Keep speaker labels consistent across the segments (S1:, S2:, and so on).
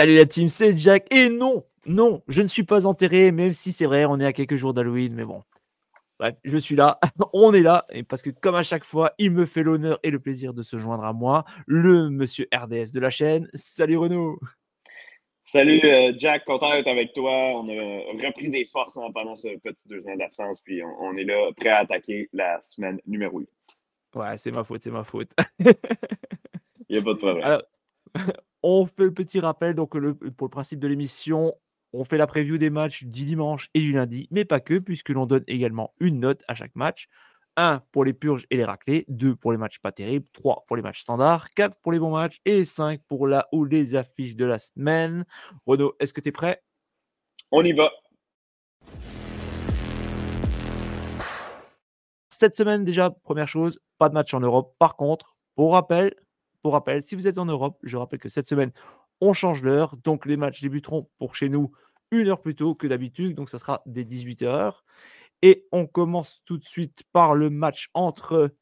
S1: Salut la team, c'est Jack. Et non, non, je ne suis pas enterré, même si c'est vrai, on est à quelques jours d'Halloween, mais bon. Bref, je suis là, on est là, et parce que comme à chaque fois, il me fait l'honneur et le plaisir de se joindre à moi, le monsieur RDS de la chaîne. Salut Renaud.
S2: Salut euh, Jack, content d'être avec toi. On a repris des forces en pendant ce petit deux ans d'absence, puis on, est là, prêt à attaquer la semaine numéro 8.
S1: Ouais, c'est ma faute, c'est ma faute.
S2: Il n'y a pas de problème.
S1: On fait le petit rappel, donc le, pour le principe de l'émission, on fait la preview des matchs du dimanche et du lundi, mais pas que, puisque l'on donne également une note à chaque match. 1 pour les purges et les raclés, 2 pour les matchs pas terribles, 3 pour les matchs standards, 4 pour les bons matchs et 5 pour la ou les affiches de la semaine. Renaud, est-ce que tu es prêt?
S2: On y va.
S1: Cette semaine déjà, première chose, pas de match en Europe. Par contre, pour rappel, pour rappel, si vous êtes en Europe, je rappelle que cette semaine, on change l'heure. Donc, les matchs débuteront pour chez nous une heure plus tôt que d'habitude. Donc, ça sera dès 18h. Et on commence tout de suite par le match entre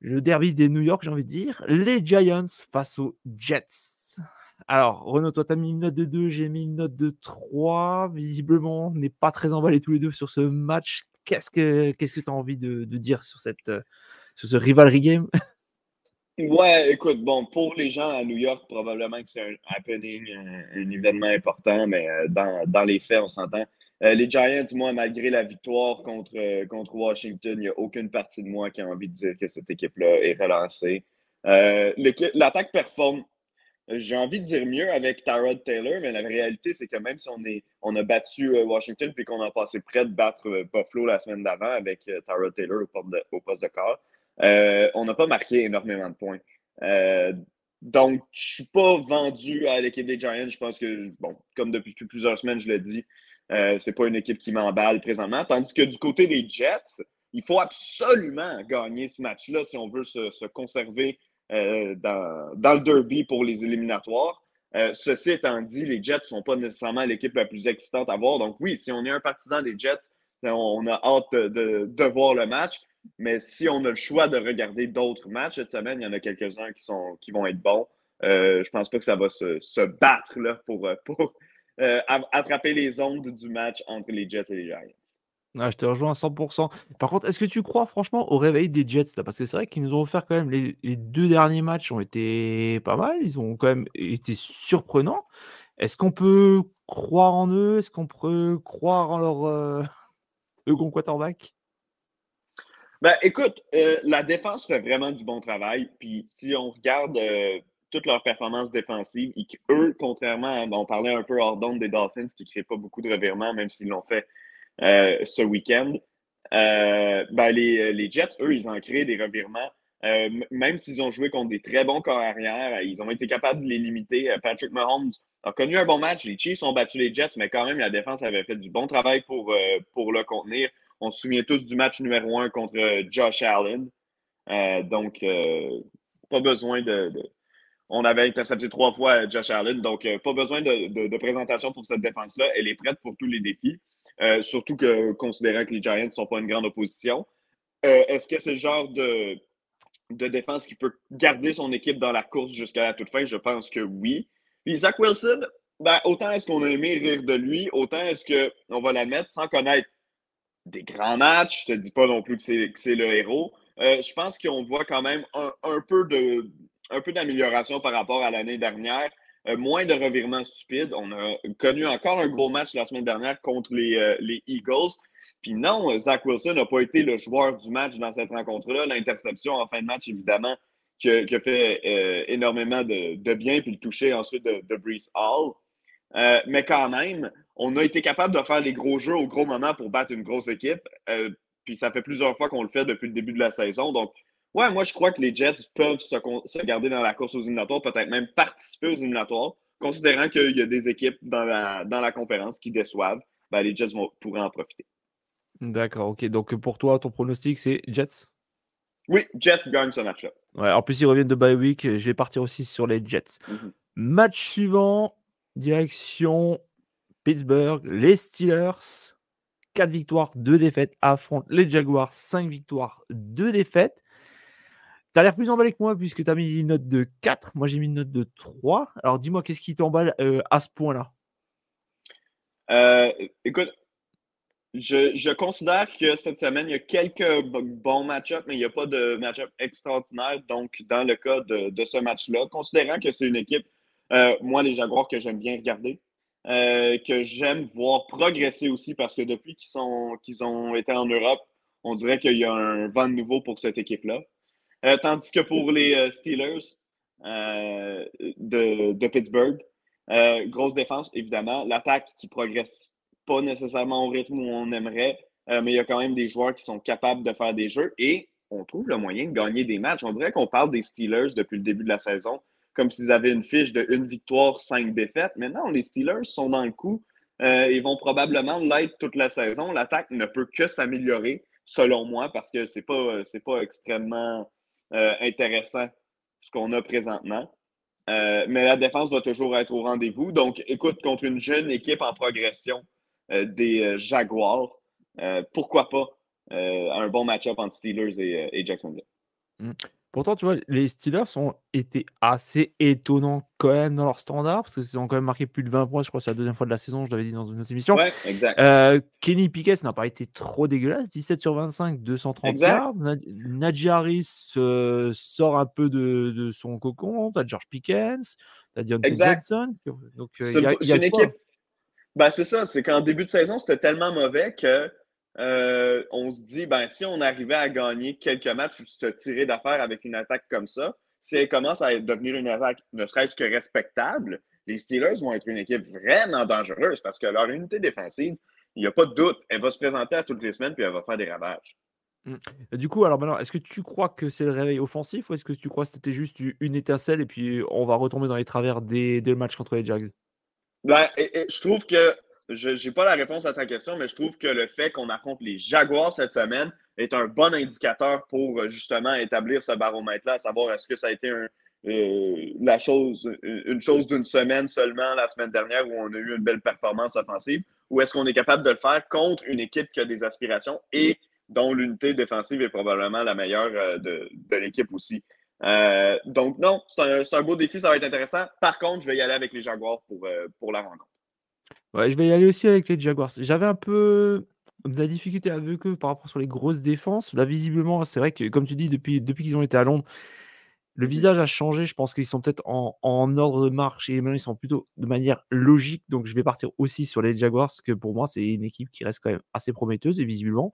S1: le derby des New York, j'ai envie de dire, les Giants face aux Jets. Alors, Renaud, toi, tu as mis une note de 2, j'ai mis une note de 3. Visiblement, on n'est pas très emballés tous les deux sur ce match. Qu'est-ce que tu as envie de, dire sur, cette, sur ce rivalry game?
S2: Ouais, écoute, bon, pour les gens à New York, probablement que c'est un happening, un, événement important, mais euh, dans, dans les faits, on s'entend. Euh, les Giants, moi, malgré la victoire contre, euh, contre Washington, il n'y a aucune partie de moi qui a envie de dire que cette équipe-là est relancée. L'attaque performe, j'ai envie de dire mieux avec Tyrod Taylor, mais la réalité, c'est que même si on, est, on a battu Washington puis qu'on a passé près de battre Buffalo la semaine d'avant avec Tyrod Taylor au de, au poste de corps, euh, on n'a pas marqué énormément de points. Euh, donc, je ne suis pas vendu à l'équipe des Giants. Je pense que, bon, comme depuis plusieurs semaines, je le dis, euh, ce n'est pas une équipe qui m'emballe présentement. Tandis que du côté des Jets, il faut absolument gagner ce match-là si on veut se, conserver dans, le derby pour les éliminatoires. ceci étant dit, les Jets ne sont pas nécessairement l'équipe la plus excitante à voir. Donc oui, si on est un partisan des Jets, on a hâte de voir le match. Mais si on a le choix de regarder d'autres matchs cette semaine, il y en a quelques-uns qui, qui vont être bons. Euh, je pense pas que ça va se, battre là, pour, euh, euh, attraper les ondes du match entre les Jets et les Giants.
S1: je te rejoins à 100%. Par contre, est-ce que tu crois franchement au réveil des Jets là? Parce que c'est vrai qu'ils nous ont offert quand même les, deux derniers matchs ont été pas mal. Ils ont quand même été surprenants. Est-ce qu'on peut croire en eux? Est-ce qu'on peut croire en leur euh, second quarterback?
S2: Ben, écoute, euh, la défense fait vraiment du bon travail. Puis si on regarde euh, toutes leurs performances défensives, eux, contrairement à, on parlait un peu hors d'onde des Dolphins qui ne créent pas beaucoup de revirements, même s'ils l'ont fait euh, ce week-end, ben, les, les, Jets, eux, ils ont créé des revirements. même s'ils ont joué contre des très bons corps arrière, ils ont été capables de les limiter. Patrick Mahomes a connu un bon match. Les Chiefs ont battu les Jets, mais quand même, la défense avait fait du bon travail pour, pour le contenir. On se souvient tous du match numéro un contre euh, Josh Allen. Euh, donc, euh, pas besoin de, On avait intercepté trois fois Josh Allen, donc pas besoin de, présentation pour cette défense-là. Elle est prête pour tous les défis. surtout que considérant que les Giants ne sont pas une grande opposition. Est-ce que c'est le genre de, défense qui peut garder son équipe dans la course jusqu'à la toute fin? Je pense que oui. Puis Zach Wilson, ben, autant est-ce qu'on a aimé rire de lui, autant est-ce qu'on va l'admettre sans connaître des grands matchs. Je te dis pas non plus que c'est le héros. Euh, je pense qu'on voit quand même un, peu d'amélioration par rapport à l'année dernière. moins de revirements stupides. On a connu encore un gros match la semaine dernière contre les, les Eagles. Puis non, Zach Wilson n'a pas été le joueur du match dans cette rencontre-là. L'interception en fin de match, évidemment, qui a, fait euh, énormément de, bien, puis le toucher ensuite de, de Brees Hall. Euh, mais quand même, on a été capable de faire les gros jeux au gros moment pour battre une grosse équipe. Euh, puis ça fait plusieurs fois qu'on le fait depuis le début de la saison. Donc, ouais, moi, je crois que les Jets peuvent se, garder dans la course aux éliminatoires, peut-être même participer aux éliminatoires, considérant qu'il y a des équipes dans la, dans la conférence qui déçoivent. Ben, les Jets vont, pourraient en profiter.
S1: D'accord, ok. Donc pour toi, ton pronostic, c'est Jets?
S2: Oui, Jets gagnent ce match-là.
S1: Ouais, en plus, ils reviennent de bye week. Je vais partir aussi sur les Jets. Mhm. Match suivant, direction Pittsburgh, les Steelers. 4 victoires, 2 défaites affrontent les Jaguars, 5 victoires, 2 défaites. Tu as l'air plus emballé que moi puisque tu as mis une note de 4. Moi, j'ai mis une note de 3. Alors, dis-moi, qu'est-ce qui t'emballe euh, à ce point-là?
S2: Euh, Écoute, je, considère que cette semaine, il y a quelques bons match-ups, mais il n'y a pas de match-up extraordinaire. Donc, dans le cas de, ce match-là, considérant que c'est une équipe, euh, moi, les Jaguars, que j'aime bien regarder, euh, que j'aime voir progresser aussi parce que depuis qu'ils ont été en Europe, on dirait qu'il y a un vent nouveau pour cette équipe-là. Euh, tandis que pour les Steelers de, de, Pittsburgh, grosse défense, évidemment, l'attaque qui progresse pas nécessairement au rythme où on aimerait, euh, mais il y a quand même des joueurs qui sont capables de faire des jeux et on trouve le moyen de gagner des matchs. On dirait qu'on parle des Steelers depuis le début de la saison comme s'ils avaient une fiche de une victoire, cinq défaites. Mais non, les Steelers sont dans le coup. Euh, ils vont probablement l'être toute la saison. L'attaque ne peut que s'améliorer, selon moi, parce que ce n'est pas, pas extrêmement euh, intéressant ce qu'on a présentement. mais la défense va toujours être au rendez-vous. Donc, écoute, contre une jeune équipe en progression, euh, des euh, Jaguars. Euh, pourquoi pas un bon match-up entre Steelers et, Jacksonville?
S1: Mmh. Pourtant, tu vois, les Steelers ont été assez étonnants quand même dans leur standard, parce qu'ils ont quand même marqué plus de 20 points. Je crois que c'est la deuxième fois de la saison, je l'avais dit dans une autre émission.
S2: Ouais, exact.
S1: Kenny Pickett n'a pas été trop dégueulasse, 17 sur 25, 230 yards. Najee Harris sort un peu de, son cocon. Tu as George Pickens, tu as Deontay Johnson.
S2: Donc, y a, une équipe ben, c'est ça, c'est qu'en début de saison, c'était tellement mauvais que euh, on se dit, ben, si on arrivait à gagner quelques matchs ou se tirer d'affaire avec une attaque comme ça, si elle commence à devenir une attaque ne serait-ce que respectable, les Steelers vont être une équipe vraiment dangereuse parce que leur unité défensive, il n'y a pas de doute, elle va se présenter à toutes les semaines puis elle va faire des ravages.
S1: Mmh. Du coup, alors maintenant, est-ce que tu crois que c'est le réveil offensif ou est-ce que tu crois que c'était juste une étincelle et puis on va retomber dans les travers des, des matchs contre les Jags?
S2: Ben, je trouve que je n'ai pas la réponse à ta question, mais je trouve que le fait qu'on affronte les Jaguars cette semaine est un bon indicateur pour euh, justement établir ce baromètre-là, à savoir est-ce que ça a été euh, la chose, une chose d'une semaine seulement la semaine dernière où on a eu une belle performance offensive, ou est-ce qu'on est capable de le faire contre une équipe qui a des aspirations et dont l'unité défensive est probablement la meilleure euh, de, l'équipe aussi. donc non, c'est un, beau défi, ça va être intéressant. Par contre, je vais y aller avec les Jaguars pour, pour la rencontre.
S1: Ouais, je vais y aller aussi avec les Jaguars. J'avais un peu de la difficulté avec eux par rapport sur les grosses défenses. Là, visiblement, c'est vrai que, comme tu dis, depuis, depuis qu'ils ont été à Londres, le visage a changé. Je pense qu'ils sont peut-être en, ordre de marche et maintenant ils sont plutôt de manière logique. Donc, je vais partir aussi sur les Jaguars, parce que pour moi, c'est une équipe qui reste quand même assez prometteuse et visiblement,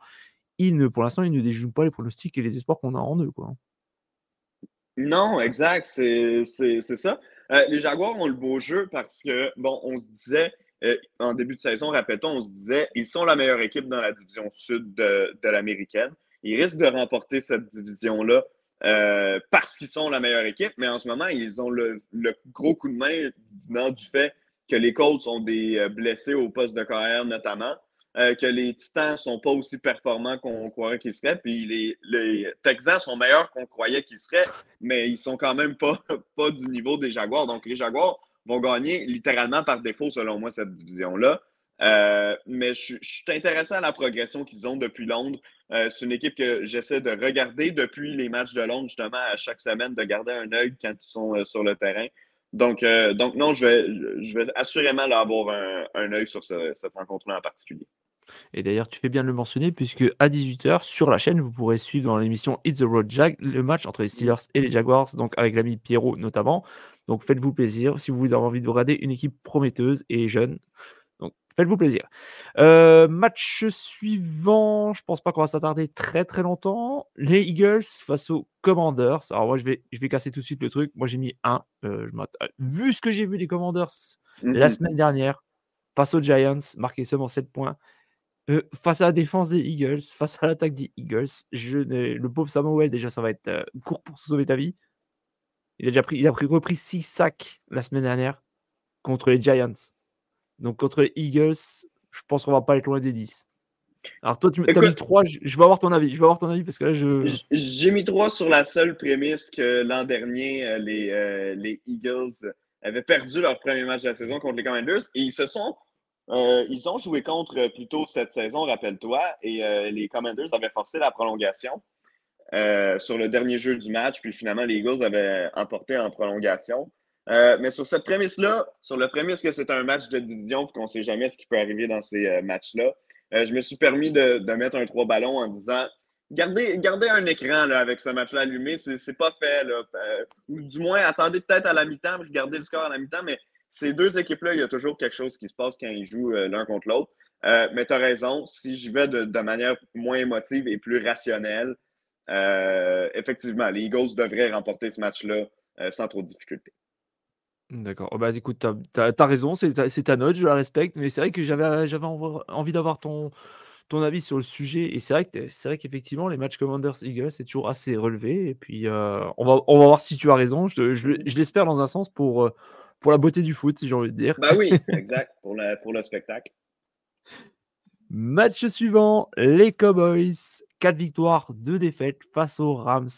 S1: ils ne, pour l'instant, ils ne déjouent pas les pronostics et les espoirs qu'on a en eux. Quoi.
S2: Non, exact, c'est ça. Euh, les Jaguars ont le beau jeu parce que, bon, on se disait, euh, en début de saison, rappelle-t-on, on se disait ils sont la meilleure équipe dans la division sud de, l'américaine. Ils risquent de remporter cette division-là euh, parce qu'ils sont la meilleure équipe, mais en ce moment, ils ont le, gros coup de main venant du fait que les Colts ont des euh, blessés au poste de carrière notamment, que les Titans ne sont pas aussi performants qu'on croirait qu'ils seraient, puis les, les, Texans sont meilleurs qu'on croyait qu'ils seraient, mais ils sont quand même pas du niveau des Jaguars. Donc les Jaguars vont gagner littéralement par défaut, selon moi, cette division-là. Euh, mais je, suis intéressé à la progression qu'ils ont depuis Londres. Euh, c'est une équipe que j'essaie de regarder depuis les matchs de Londres, justement, à chaque semaine, de garder un œil quand ils sont euh, sur le terrain. Donc, donc non, je vais, je vais assurément avoir un, un œil sur cette rencontre-là en particulier.
S1: Et d'ailleurs, tu fais bien de le mentionner, puisque à 18h, sur la chaîne, vous pourrez suivre dans l'émission It's the Road Jag le match entre les Steelers et les Jaguars, donc avec l'ami Pierrot notamment. Donc faites-vous plaisir si vous avez envie de regarder une équipe prometteuse et jeune. Donc faites-vous plaisir. Euh, match suivant, je pense pas qu'on va s'attarder très très longtemps. Les Eagles face aux Commanders. Alors moi je vais, je vais casser tout de suite le truc. Moi j'ai mis 1. Euh, vu ce que j'ai vu des Commanders la mhm. semaine dernière face aux Giants, marqué seulement 7 points. Euh, face à la défense des Eagles, face à l'attaque des Eagles, je le pauvre Samuel, déjà, ça va être court pour sauver ta vie. Il a déjà pris, il a pris, repris 6 sacs la semaine dernière contre les Giants. Donc contre les Eagles, je pense qu'on va pas être loin des 10. Alors toi, tu as mis 3, je, vais avoir ton avis. Je vais avoir ton avis parce que là, je.
S2: J'ai mis 3 sur la seule prémisse que l'an dernier, euh, les, euh, les, Eagles avaient perdu leur premier match de la saison contre les Commanders et ils se sont. Euh, ils ont joué contre plus tôt cette saison, rappelle-toi, et les Commanders avaient forcé la prolongation. Euh, sur le dernier jeu du match, puis finalement, les Eagles avaient emporté en prolongation. Euh, mais sur cette prémisse-là, sur le prémisse que c'est un match de division, puis qu'on ne sait jamais ce qui peut arriver dans ces euh, matchs-là, je me suis permis de, mettre un trois ballons en disant gardez, gardez un écran avec ce match-là allumé, c'est pas fait. Ou du moins, attendez peut-être à la mi-temps, regardez le score à la mi-temps, mais ces deux équipes-là, il y a toujours quelque chose qui se passe quand ils jouent l'un contre l'autre. mais tu as raison, si j'y vais de, manière moins émotive et plus rationnelle, euh, effectivement, les Eagles devraient remporter ce match-là euh, sans trop de difficultés.
S1: D'accord. Oh, bah, écoute, tu as, raison, c'est ta, note, je la respecte, mais c'est vrai que j'avais envie d'avoir ton, avis sur le sujet. Et c'est vrai, que, vrai qu'effectivement, les matchs Commanders-Eagles, c'est toujours assez relevé. Et puis, euh, on, va, voir si tu as raison. Je, l'espère dans un sens pour, pour la beauté du foot, si j'ai envie de dire.
S2: Bah oui, exact, pour, pour le spectacle.
S1: Match suivant, les Cowboys 4 victoires, 2 défaites face aux Rams.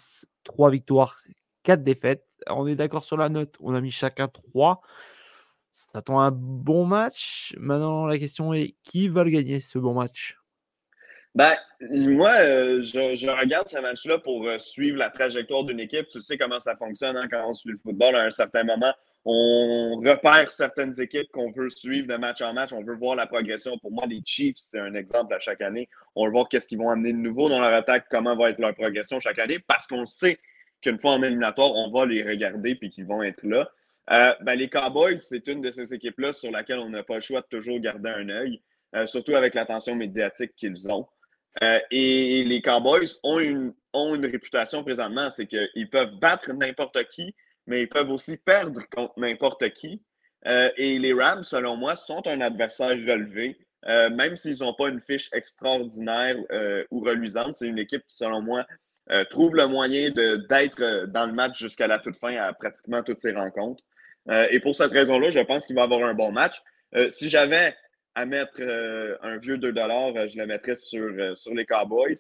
S1: 3 victoires, 4 défaites. On est d'accord sur la note. On a mis chacun 3. Ça attend un bon match. Maintenant, la question est qui va le gagner ce bon match?
S2: Ben, moi, euh, je, regarde ce match-là pour euh, suivre la trajectoire d'une équipe. Tu sais comment ça fonctionne hein, quand on suit le football à un certain moment on repère certaines équipes qu'on veut suivre de match en match. On veut voir la progression. Pour moi, les Chiefs, c'est un exemple à chaque année. On veut voir qu'est-ce qu'ils vont amener de nouveau dans leur attaque, comment va être leur progression chaque année, parce qu'on sait qu'une fois en éliminatoire, on va les regarder et qu'ils vont être là. Euh, ben, les Cowboys, c'est une de ces équipes-là sur laquelle on n'a pas le choix de toujours garder un œil, euh, surtout avec l'attention médiatique qu'ils ont. Euh, et les Cowboys ont une, ont une réputation présentement, c'est qu'ils peuvent battre n'importe qui, mais ils peuvent aussi perdre contre n'importe qui. Euh, et les Rams, selon moi, sont un adversaire relevé. Euh, même s'ils n'ont pas une fiche extraordinaire euh, ou reluisante, c'est une équipe qui, selon moi, trouve le moyen d'être dans le match jusqu'à la toute fin à pratiquement toutes ses rencontres. et pour cette raison-là, je pense qu'il va avoir un bon match. si j'avais à mettre un vieux 2 je le mettrais sur, sur les Cowboys.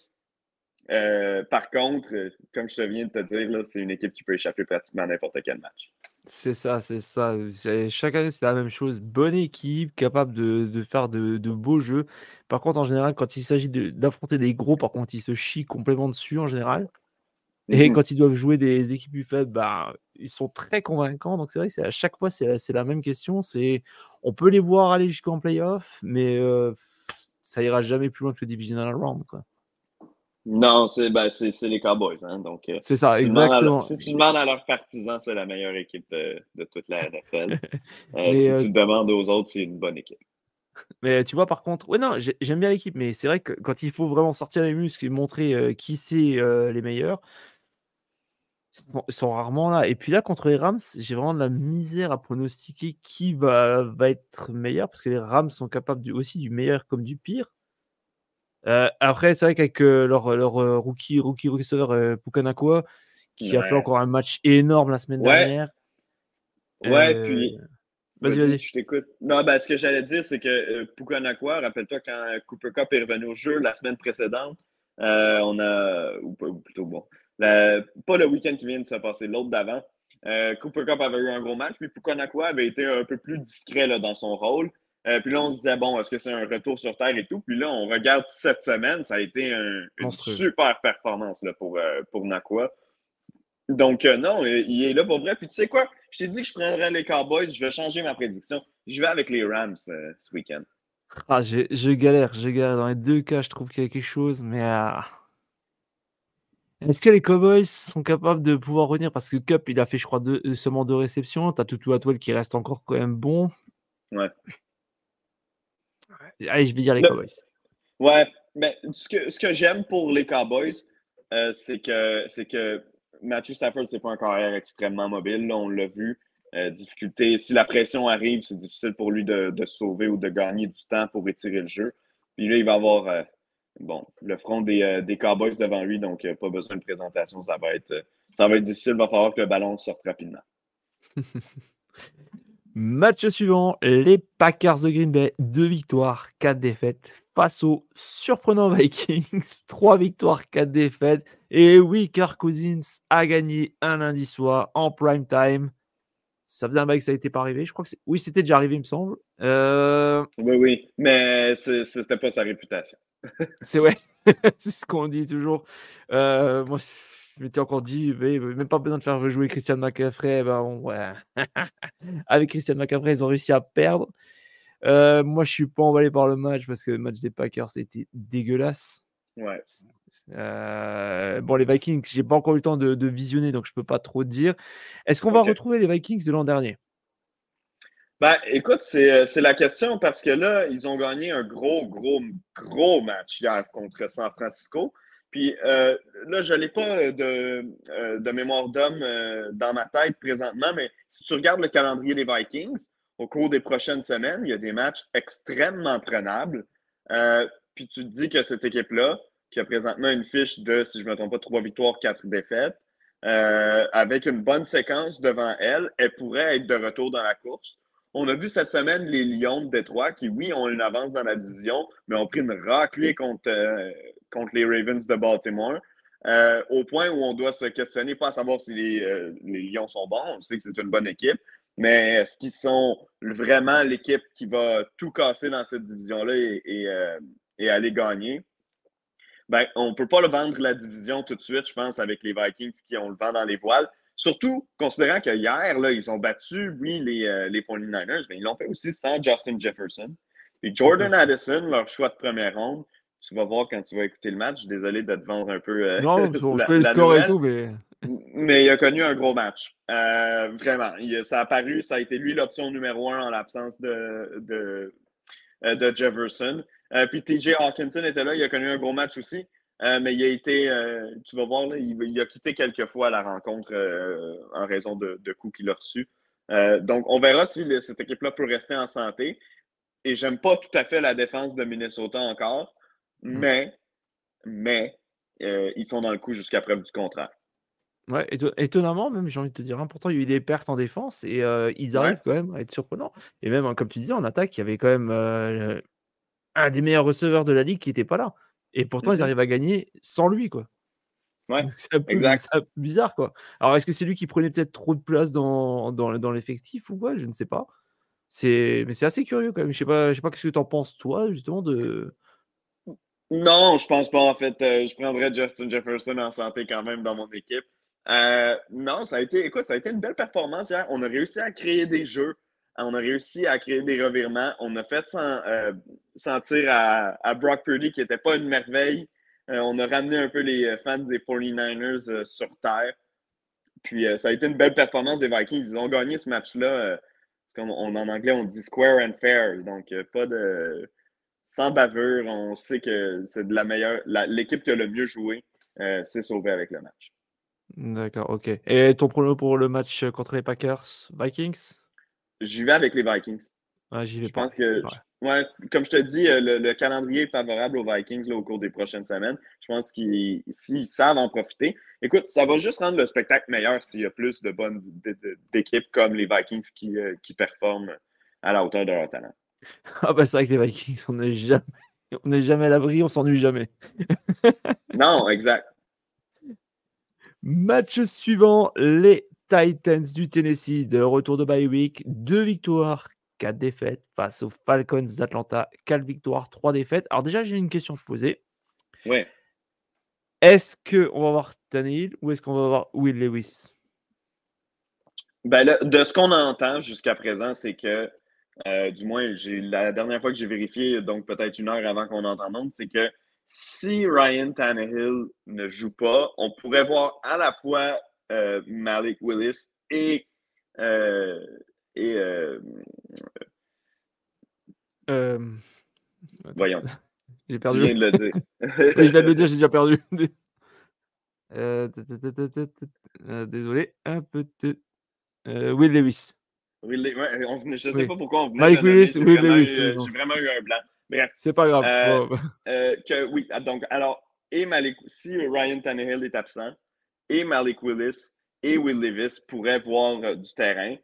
S2: Euh, par contre, euh, comme je te viens de te dire, c'est une équipe qui peut échapper pratiquement à n'importe quel match.
S1: C'est ça, c'est ça. Chaque année, c'est la même chose. Bonne équipe, capable de, faire de, beaux jeux. Par contre, en général, quand il s'agit d'affronter des gros, par contre, ils se chient complètement dessus en général. Et mhm. quand ils doivent jouer des équipes plus faibles, bah, ils sont très convaincants. Donc c'est vrai à chaque fois, c'est la même question. C'est on peut les voir aller jusqu'en playoff, mais euh, ça ira jamais plus loin que le divisional round. Quoi.
S2: Non, c'est ben, les Cowboys. Hein, donc,
S1: euh, c'est ça, exactement.
S2: si tu demandes à leurs partisans, c'est la meilleure équipe de, toute la NFL. Euh, si euh, tu demandes aux autres, c'est une bonne équipe.
S1: Mais tu vois, par contre, ouais, non, j'aime bien l'équipe, mais c'est vrai que quand il faut vraiment sortir les muscles et montrer qui c'est les meilleurs, ils sont rarement là. Et puis là, contre les Rams, j'ai vraiment de la misère à pronostiquer qui va, va être meilleur, parce que les Rams sont capables aussi du meilleur comme du pire. Euh, après, c'est vrai qu'avec euh, leur, leur euh, rookie, rookie receiver Pukanakua, qui a fait encore un match énorme la semaine dernière.
S2: Ouais, puis. Vas-y, vas-y. Je t'écoute. Non, ben, ce que j'allais dire, c'est que Pukanakua, rappelle-toi, quand Cooper Cup est revenu au jeu la semaine précédente, on a. Ou, plutôt, bon. pas le week-end qui vient de se passer, l'autre d'avant. Cooper Cup avait eu un gros match, puis Pukanakua avait été un peu plus discret là, dans son rôle. Euh, puis là, on se disait, bon, est-ce que c'est un retour sur Terre et tout? Puis là, on regarde cette semaine, ça a été une super performance là, pour, euh, pour Nakua. Donc, euh, non, il est là pour vrai. Puis tu sais quoi? Je t'ai dit que je prendrais les Cowboys, je vais changer ma prédiction. Je vais avec les Rams ce week-end.
S1: Ah, je, galère, je galère. Dans les deux cas, je trouve qu'il y a quelque chose, mais. Est-ce que les Cowboys sont capables de pouvoir revenir? Parce que Cup, il a fait, je crois, deux, seulement deux réceptions. Tu as Tutu Atwell qui reste encore quand même bon.
S2: Ouais.
S1: Allez, je vais dire les Cowboys.
S2: Ouais, mais ce que, ce que j'aime pour les Cowboys, euh, c'est que, que Matthew Stafford, c'est pas un carrière extrêmement mobile. on l'a vu. Euh, difficulté. Si la pression arrive, c'est difficile pour lui de, sauver ou de gagner du temps pour retirer le jeu. Puis là, il va avoir euh, bon, le front des, des, Cowboys devant lui, donc pas besoin de présentation. Ça va être, ça va être difficile. Il va falloir que le ballon sorte rapidement.
S1: Match suivant, les Packers de Green Bay, deux victoires, quatre défaites face aux surprenants Vikings, trois victoires, quatre défaites. Et oui, Kirk Cousins a gagné un lundi soir en prime time. Ça faisait un bail que ça n'était pas arrivé. Je crois que oui, c'était déjà arrivé, il me semble. Euh,
S2: oui, oui, mais c'était pas sa réputation.
S1: c'est ouais, c'est ce qu'on dit toujours. Euh, moi, je m'étais encore dit, mais, même pas besoin de faire jouer Christian McCaffrey. Ben, ouais. Avec Christian McCaffrey, ils ont réussi à perdre. Euh, moi, je suis pas emballé par le match parce que le match des Packers, c'était dégueulasse.
S2: Ouais.
S1: Euh, bon, les Vikings, j'ai pas encore eu le temps de, visionner, donc je peux pas trop dire. Est-ce qu'on va retrouver les Vikings de l'an dernier?
S2: Ben, écoute, euh, c'est la question parce que là, ils ont gagné un gros, gros, gros match hier contre San Francisco. Puis euh, là, je n'ai pas euh, de, mémoire d'homme euh, dans ma tête présentement, mais si tu regardes le calendrier des Vikings, au cours des prochaines semaines, il y a des matchs extrêmement prenables. puis tu te dis que cette équipe-là, qui a présentement une fiche de, si je ne me trompe pas, trois victoires, quatre défaites, avec une bonne séquence devant elle, elle pourrait être de retour dans la course. On a vu cette semaine les Lions de Détroit qui, oui, ont une avance dans la division, mais ont pris une raclée contre, contre les Ravens de Baltimore. Euh, au point où on doit se questionner, pas à savoir si les, euh, les Lions sont bons, on sait que c'est une bonne équipe, mais est-ce qu'ils sont vraiment l'équipe qui va tout casser dans cette division-là et, euh, aller gagner? Ben, on ne peut pas le vendre la division tout de suite, je pense, avec les Vikings qui ont le vent dans les voiles. Surtout considérant que hier, là, ils ont battu, oui, les, les 49ers, mais ils l'ont fait aussi sans Justin Jefferson. Et Jordan Addison, leur choix de première ronde, tu vas voir quand tu vas écouter le match. Désolé de te vendre un peu.
S1: Euh, non, je fais le score et tout, mais.
S2: Mais il a connu un gros match. Euh, vraiment. ça a paru, ça a été lui l'option numéro un en l'absence de, de, euh, de, Jefferson. puis TJ Hawkinson était là, il a connu un gros match aussi. Mais il a été, tu vas voir, il, a quitté quelques fois la rencontre en raison de, de coups qu'il a reçus. donc, on verra si cette équipe-là peut rester en santé. Et j'aime pas tout à fait la défense de Minnesota encore. Mmh. Mais, mais euh, ils sont dans le coup jusqu'à preuve du contraire.
S1: Ouais, étonnamment, même, j'ai envie de te dire, hein, pourtant, il y a eu des pertes en défense et euh, ils arrivent quand même à être surprenants. Et même, hein, comme tu disais, en attaque, il y avait quand même euh, un des meilleurs receveurs de la ligue qui n'était pas là. Et pourtant, ils mmh arrivent à gagner sans lui, quoi.
S2: Ouais, c'est un, peu,
S1: bizarre, quoi. Alors, est-ce que c'est lui qui prenait peut-être trop de place dans, dans, dans l'effectif ou quoi? Je ne sais pas. C'est, mais c'est assez curieux quand même. Je sais pas, je sais pas ce que tu en penses toi justement de,
S2: non, je pense pas. En fait, euh, je prendrais Justin Jefferson en santé quand même dans mon équipe. Euh, non, ça a été, écoute, ça a été une belle performance hier. On a réussi à créer des jeux. On a réussi à créer des revirements. On a fait euh, sentir à, Brock Purdy qui n'était pas une merveille. on a ramené un peu les fans des 49ers sur terre. Puis ça a été une belle performance des Vikings. Ils ont gagné ce match-là. on, en anglais, on dit square and fair. Donc, pas de sans bavure. On sait que c'est de la meilleure. L'équipe qui a le mieux joué euh, s'est sauvée avec le match.
S1: D'accord, ok. Et ton prono pour le match contre les Packers, Vikings?
S2: J'y vais avec les Vikings.
S1: j'y vais
S2: je pense que, ouais. comme je te dis, euh, le, calendrier est favorable aux Vikings au cours des prochaines semaines. Je pense qu'ils s'ils savent en profiter. Écoute, ça va juste rendre le spectacle meilleur s'il y a plus de bonnes d'équipes comme les Vikings qui, euh, qui performent à la hauteur de leur talent.
S1: Ah bah c'est vrai que les Vikings, on n'est jamais, on jamais à l'abri, on s'ennuie jamais.
S2: non, exact.
S1: Match suivant, les Titans du Tennessee de retour de bye week, deux victoires, quatre défaites face aux Falcons d'Atlanta, quatre victoires, trois défaites. Alors déjà, j'ai une question à te poser.
S2: Ouais.
S1: Est-ce qu'on va voir Tannehill ou est-ce qu'on va voir Will Lewis?
S2: Ben de ce qu'on entend jusqu'à présent, c'est que du moins, la dernière fois que j'ai vérifié, donc peut-être une heure avant qu'on entende, c'est que si Ryan Tannehill ne joue pas, on pourrait voir à la fois Malik Willis et, et voyons.
S1: J'ai perdu.
S2: Tu viens de le dire.
S1: je dire, j'ai déjà perdu. Euh, euh, désolé, un peu de. Euh, Will Lewis.
S2: On je ne sais pas pourquoi on venait.
S1: Mike Willis, Will Lewis.
S2: J'ai vraiment eu un blanc. Bref.
S1: C'est pas grave.
S2: que, oui, ah, donc, alors, et Malik, si Ryan Tannehill est absent, et Malik Willis et Will Levis pourraient voir du terrain.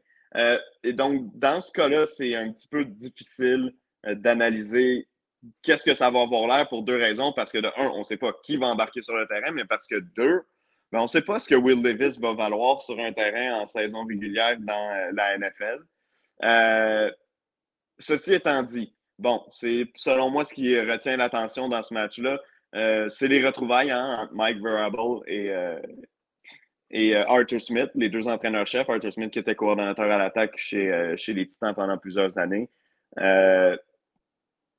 S2: et donc, dans ce cas-là, c'est un petit peu difficile d'analyser qu'est-ce que ça va avoir l'air pour deux raisons. Parce que de un, on ne sait pas qui va embarquer sur le terrain, mais parce que deux, ben, on ne sait pas ce que Will Davis va valoir sur un terrain en saison régulière dans euh, la NFL. Euh, ceci étant dit, bon, c'est selon moi ce qui retient l'attention dans ce match-là. Euh, c'est les retrouvailles hein, entre Mike Verable et, et Arthur Smith, les deux entraîneurs-chefs. Arthur Smith qui était coordonnateur à l'attaque chez, chez les Titans pendant plusieurs années.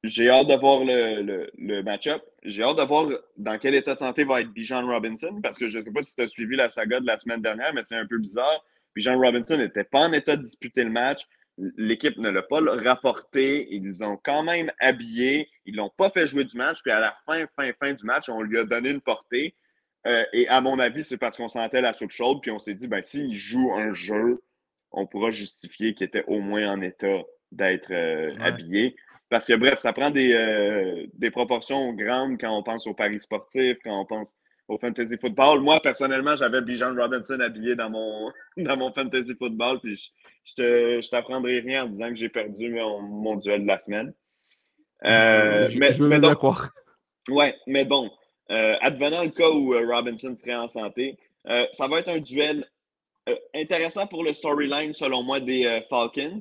S2: J'ai hâte de voir le, le, match-up. J'ai hâte de voir dans quel état de santé va être Bijan Robinson, parce que je ne sais pas si tu as suivi la saga de la semaine dernière, mais c'est un peu bizarre. Bijan Robinson n'était pas en état de disputer le match. L'équipe ne l'a pas rapporté. Ils ont quand même habillé. Ils ne l'ont pas fait jouer du match. Puis à la fin, fin, fin du match, on lui a donné une portée. Euh, et à mon avis, c'est parce qu'on sentait la soupe chaude. Puis on s'est dit, ben, s'il joue un jeu, on pourra justifier qu'il était au moins en état d'être euh, habillé. Parce que, bref, ça prend euh, des, proportions grandes quand on pense au paris sportif, quand on pense au fantasy football. Moi, personnellement, j'avais Bijan Robinson habillé dans mon, dans mon fantasy football, puis je, je t'apprendrai rien en disant que j'ai perdu mon, duel de la semaine.
S1: Euh, je, mais, mais donc, croire.
S2: Ouais, mais bon, advenant le cas où Robinson serait en santé, ça va être un duel intéressant pour le storyline, selon moi, des Falcons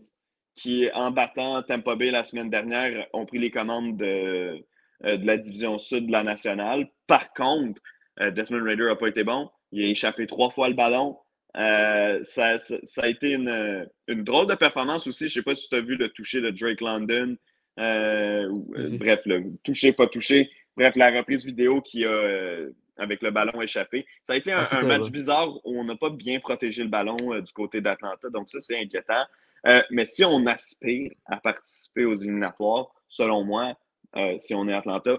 S2: qui, en battant Tampa Bay la semaine dernière, ont pris les commandes de, euh, de la division sud de la nationale. Par contre, euh, Desmond Raider n'a pas été bon. Il a échappé trois fois le ballon. Euh, ça, a été une, une, drôle de performance aussi. Je ne sais pas si tu as vu le toucher de Drake London. bref, le toucher, pas touché. Bref, la reprise vidéo qui a avec le ballon échappé. Ça a été un, ah, match bizarre où on n'a pas bien protégé le ballon du côté d'Atlanta. Donc, ça, c'est inquiétant. Euh, mais si on aspire à participer aux éliminatoires, selon moi, euh, si on est Atlanta,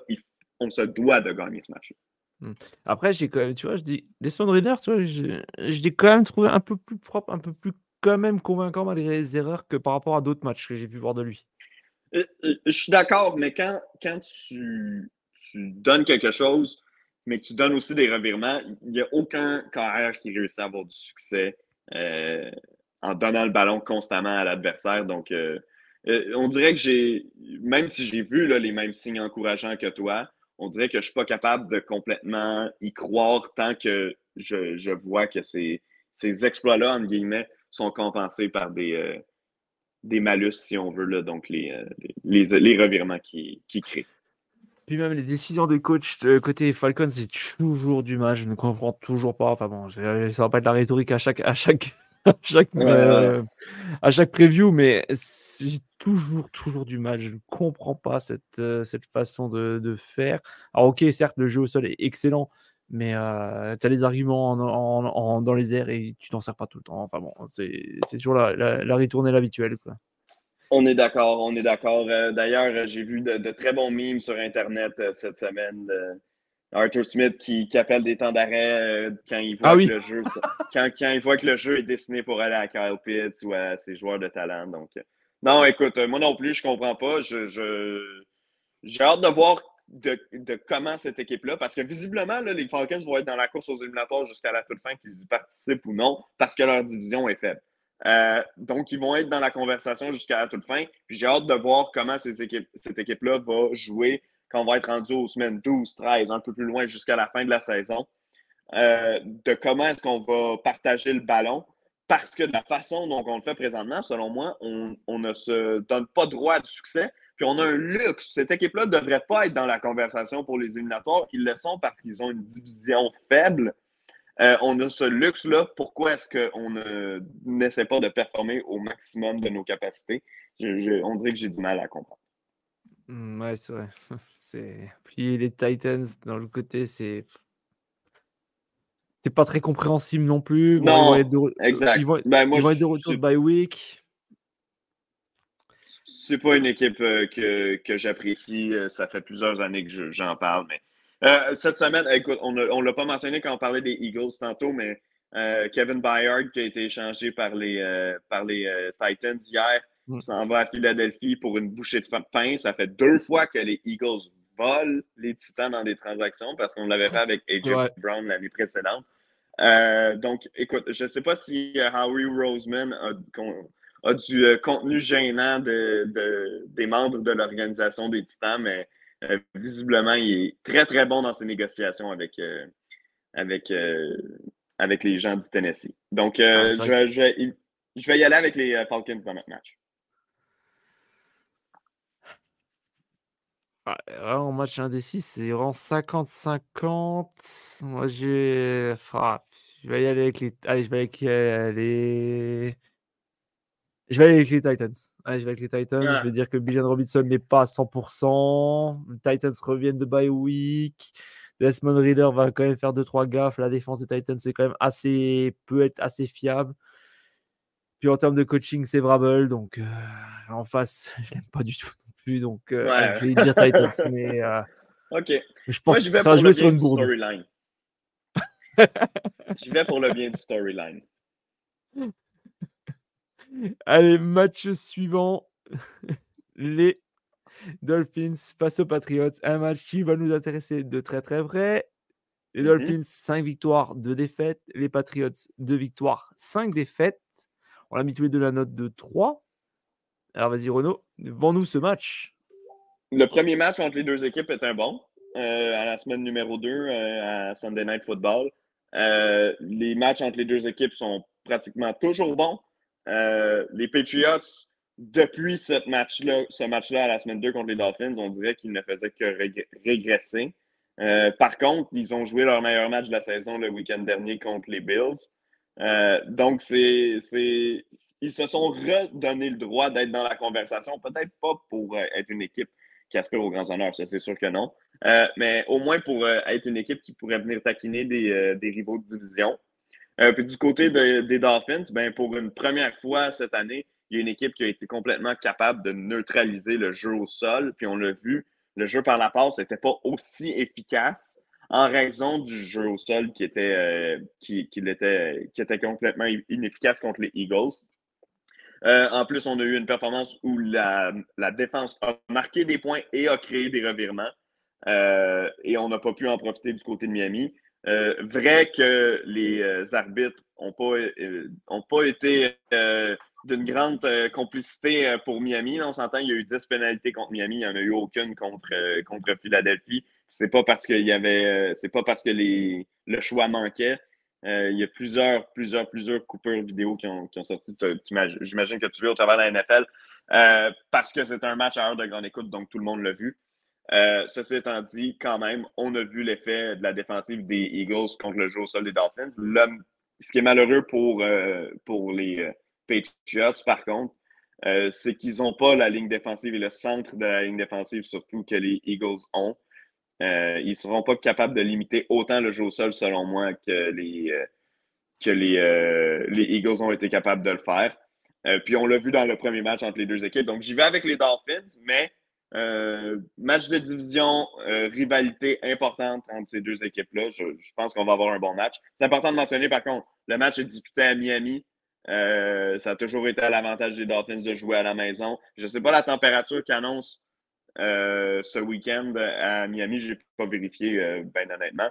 S2: on se doit de gagner ce match.
S1: Hmm. Après, j'ai quand même, tu vois, je dis, Desmond Reader, tu vois, je, l'ai quand même trouvé un peu plus propre, un peu plus quand même convaincant malgré les erreurs que par rapport à d'autres matchs que j'ai pu voir de lui.
S2: Euh, je suis d'accord, mais quand, quand tu, donnes quelque chose, mais que tu donnes aussi des revirements, il n'y a aucun carrière qui réussit à avoir du succès en donnant le ballon constamment à l'adversaire. Donc, euh, euh, on dirait que j'ai, même si j'ai vu les mêmes signes encourageants que toi, on dirait que je ne suis pas capable de complètement y croire tant que je, vois que ces, exploits-là, entre guillemets, sont compensés par des, euh, des malus, si on veut, donc les, les, les, revirements qui, qui créent.
S1: Puis même les décisions des coachs côté Falcons, c'est toujours du mal. Je ne comprends toujours pas. Enfin bon, ça va pas être la rhétorique à chaque, à chaque, à, chaque, euh, à chaque preview, mais j'ai toujours, toujours du mal. Je ne comprends pas cette, euh, cette façon de, de, faire. Alors, ok, certes, le jeu au sol est excellent, mais euh, tu as les arguments en, en, dans les airs et tu t'en sers pas tout le temps. Enfin bon, c'est toujours la, la, la ritournelle habituelle. Quoi.
S2: On est d'accord, on est d'accord. D'ailleurs, j'ai vu de, de, très bons memes sur Internet cette semaine. Arthur Smith qui, appelle des temps d'arrêt euh, quand il voit ah que le jeu quand, il voit que le jeu est destiné pour aller à Kyle Pitts ou à ses joueurs de talent. Donc, euh, non, écoute, moi non plus, je comprends pas. Je, j'ai hâte de voir de, comment cette équipe-là, parce que visiblement, les Falcons vont être dans la course aux éliminatoires jusqu'à la toute fin, qu'ils y participent ou non, parce que leur division est faible. Euh, donc, ils vont être dans la conversation jusqu'à la toute fin. Puis j'ai hâte de voir comment cette équipe-là va jouer quand on va être rendu aux semaines 12, 13, un peu plus loin jusqu'à la fin de la saison, euh, de comment est-ce qu'on va partager le ballon. Parce que de la façon dont on le fait présentement, selon moi, on, ne se donne pas droit du succès. Puis on a un luxe. Cette équipe-là ne devrait pas être dans la conversation pour les éliminatoires. Ils le sont parce qu'ils ont une division faible. On a ce luxe-là. Pourquoi est-ce qu'on n'essaie pas de performer au maximum de nos capacités? on dirait que j'ai du mal à comprendre.
S1: Mmh, ouais, c'est vrai. Puis les Titans, dans le côté, c'est. C'est pas très compréhensible non plus.
S2: non, ils vont être de, exact.
S1: Ils vont, ben, moi, être de retour by week.
S2: C'est pas une équipe euh, que, que j'apprécie. Euh, ça fait plusieurs années que j'en parle. Mais euh, cette semaine, écoute, on ne l'a pas mentionné quand on parlait des Eagles tantôt, mais Kevin Byard qui a été échangé par les, par les Titans hier il s'en va à Philadelphie pour une bouchée de pain. Ça fait deux fois que les Eagles volent les Titans dans des transactions parce qu'on l'avait fait avec AJ Brown l'année précédente. Euh, donc, écoute, je ne sais pas si euh, Howie Roseman a, du euh, contenu gênant de, des membres de l'organisation des Titans, mais visiblement, il est très, très bon dans ses négociations avec, avec, avec les gens du Tennessee. Donc, ah, je, vais, je vais y aller avec les Falcons dans notre match.
S1: Ouais, vraiment, match indécis, c'est vraiment 50-50. Moi, j'ai. Ah, je vais y aller avec les. Allez, je vais avec euh, les. Je vais aller avec les Titans. Je vais avec les Titans. Je vais dire que Bijan Robinson n'est pas à 100%. Les Titans reviennent de bye week. Desmond Reader va quand même faire 2-3 gaffes. La défense des Titans, c'est quand même assez. peut être assez fiable. Puis en termes de coaching, c'est Vrabel. Donc euh, en face, je l'aime pas du tout donc euh, je vais dire Titans. mais, euh,
S2: ok.
S1: Je pense que ça va jouer sur une bourde.
S2: Storyline. J'y vais pour le bien du storyline.
S1: Allez, match suivant. Les Dolphins face aux Patriots. Un match qui va nous intéresser de très très près. Les mm-hmm. Dolphins, 5 victoires, 2 défaites. Les Patriots, 2 victoires, 5 défaites. On a mis tous les deux la note de 3. Alors vas-y Renaud, vends-nous ce match.
S2: Le premier match entre les deux équipes est un bon. Euh, à la semaine numéro 2 euh, à Sunday Night Football. Euh, les matchs entre les deux équipes sont pratiquement toujours bons. Les Patriots, depuis ce match-là, ce match-là à la semaine 2 contre les Dolphins, on dirait qu'ils ne faisaient que régresser. par contre, ils ont joué leur meilleur match de la saison le week-end dernier contre les Bills. donc, c'est, ils se sont redonné le droit d'être dans la conversation. Peut-être pas pour euh, être une équipe qui aspire aux grands honneurs, ça c'est sûr que non. Euh, mais au moins pour euh, être une équipe qui pourrait venir taquiner des, rivaux de division. Puis du côté des Dolphins, ben, pour une première fois cette année, il y a une équipe qui a été complètement capable de neutraliser le jeu au sol. Puis on l'a vu, le jeu par la passe n'était pas aussi efficace en raison du jeu au sol qui était, qui, était, qui était complètement inefficace contre les Eagles. Euh, en plus, on a eu une performance où la, défense a marqué des points et a créé des revirements. Euh, et on n'a pas pu en profiter du côté de Miami. Euh, vrai que les arbitres n'ont pas, ont pas été d'une grande complicité pour Miami. on s'entend, il y a eu 10 pénalités contre Miami, il n'y en a eu aucune contre, contre Philadelphie. C'est pas parce y avait. c'est pas parce que les, le choix manquait. Euh, il y a plusieurs, plusieurs, plusieurs coupures vidéo qui ont, qui ont sorti. J'imagine que tu veux au travers de la NFL euh, parce que c'est un match à heure de grande écoute, donc tout le monde l'a vu. Euh, ceci étant dit, quand même, on a vu l'effet de la défensive des Eagles contre le jeu au sol des Dolphins. ce qui est malheureux pour, pour les Patriots, par contre, c'est qu'ils n'ont pas la ligne défensive et le centre de la ligne défensive, surtout que les Eagles ont. Euh, ils ne seront pas capables de limiter autant le jeu au sol, selon moi, que les, euh, que les, euh, les, Eagles ont été capables de le faire. puis on l'a vu dans le premier match entre les deux équipes. Donc j'y vais avec les Dolphins, mais match de division, rivalité importante entre ces deux équipes-là. Je, pense qu'on va avoir un bon match. C'est important de mentionner, par contre, le match est disputé à Miami. ça a toujours été à l'avantage des Dolphins de jouer à la maison. Je ne sais pas la température qu'annonce euh, ce week-end à Miami. Je n'ai pas vérifié, euh, bien honnêtement.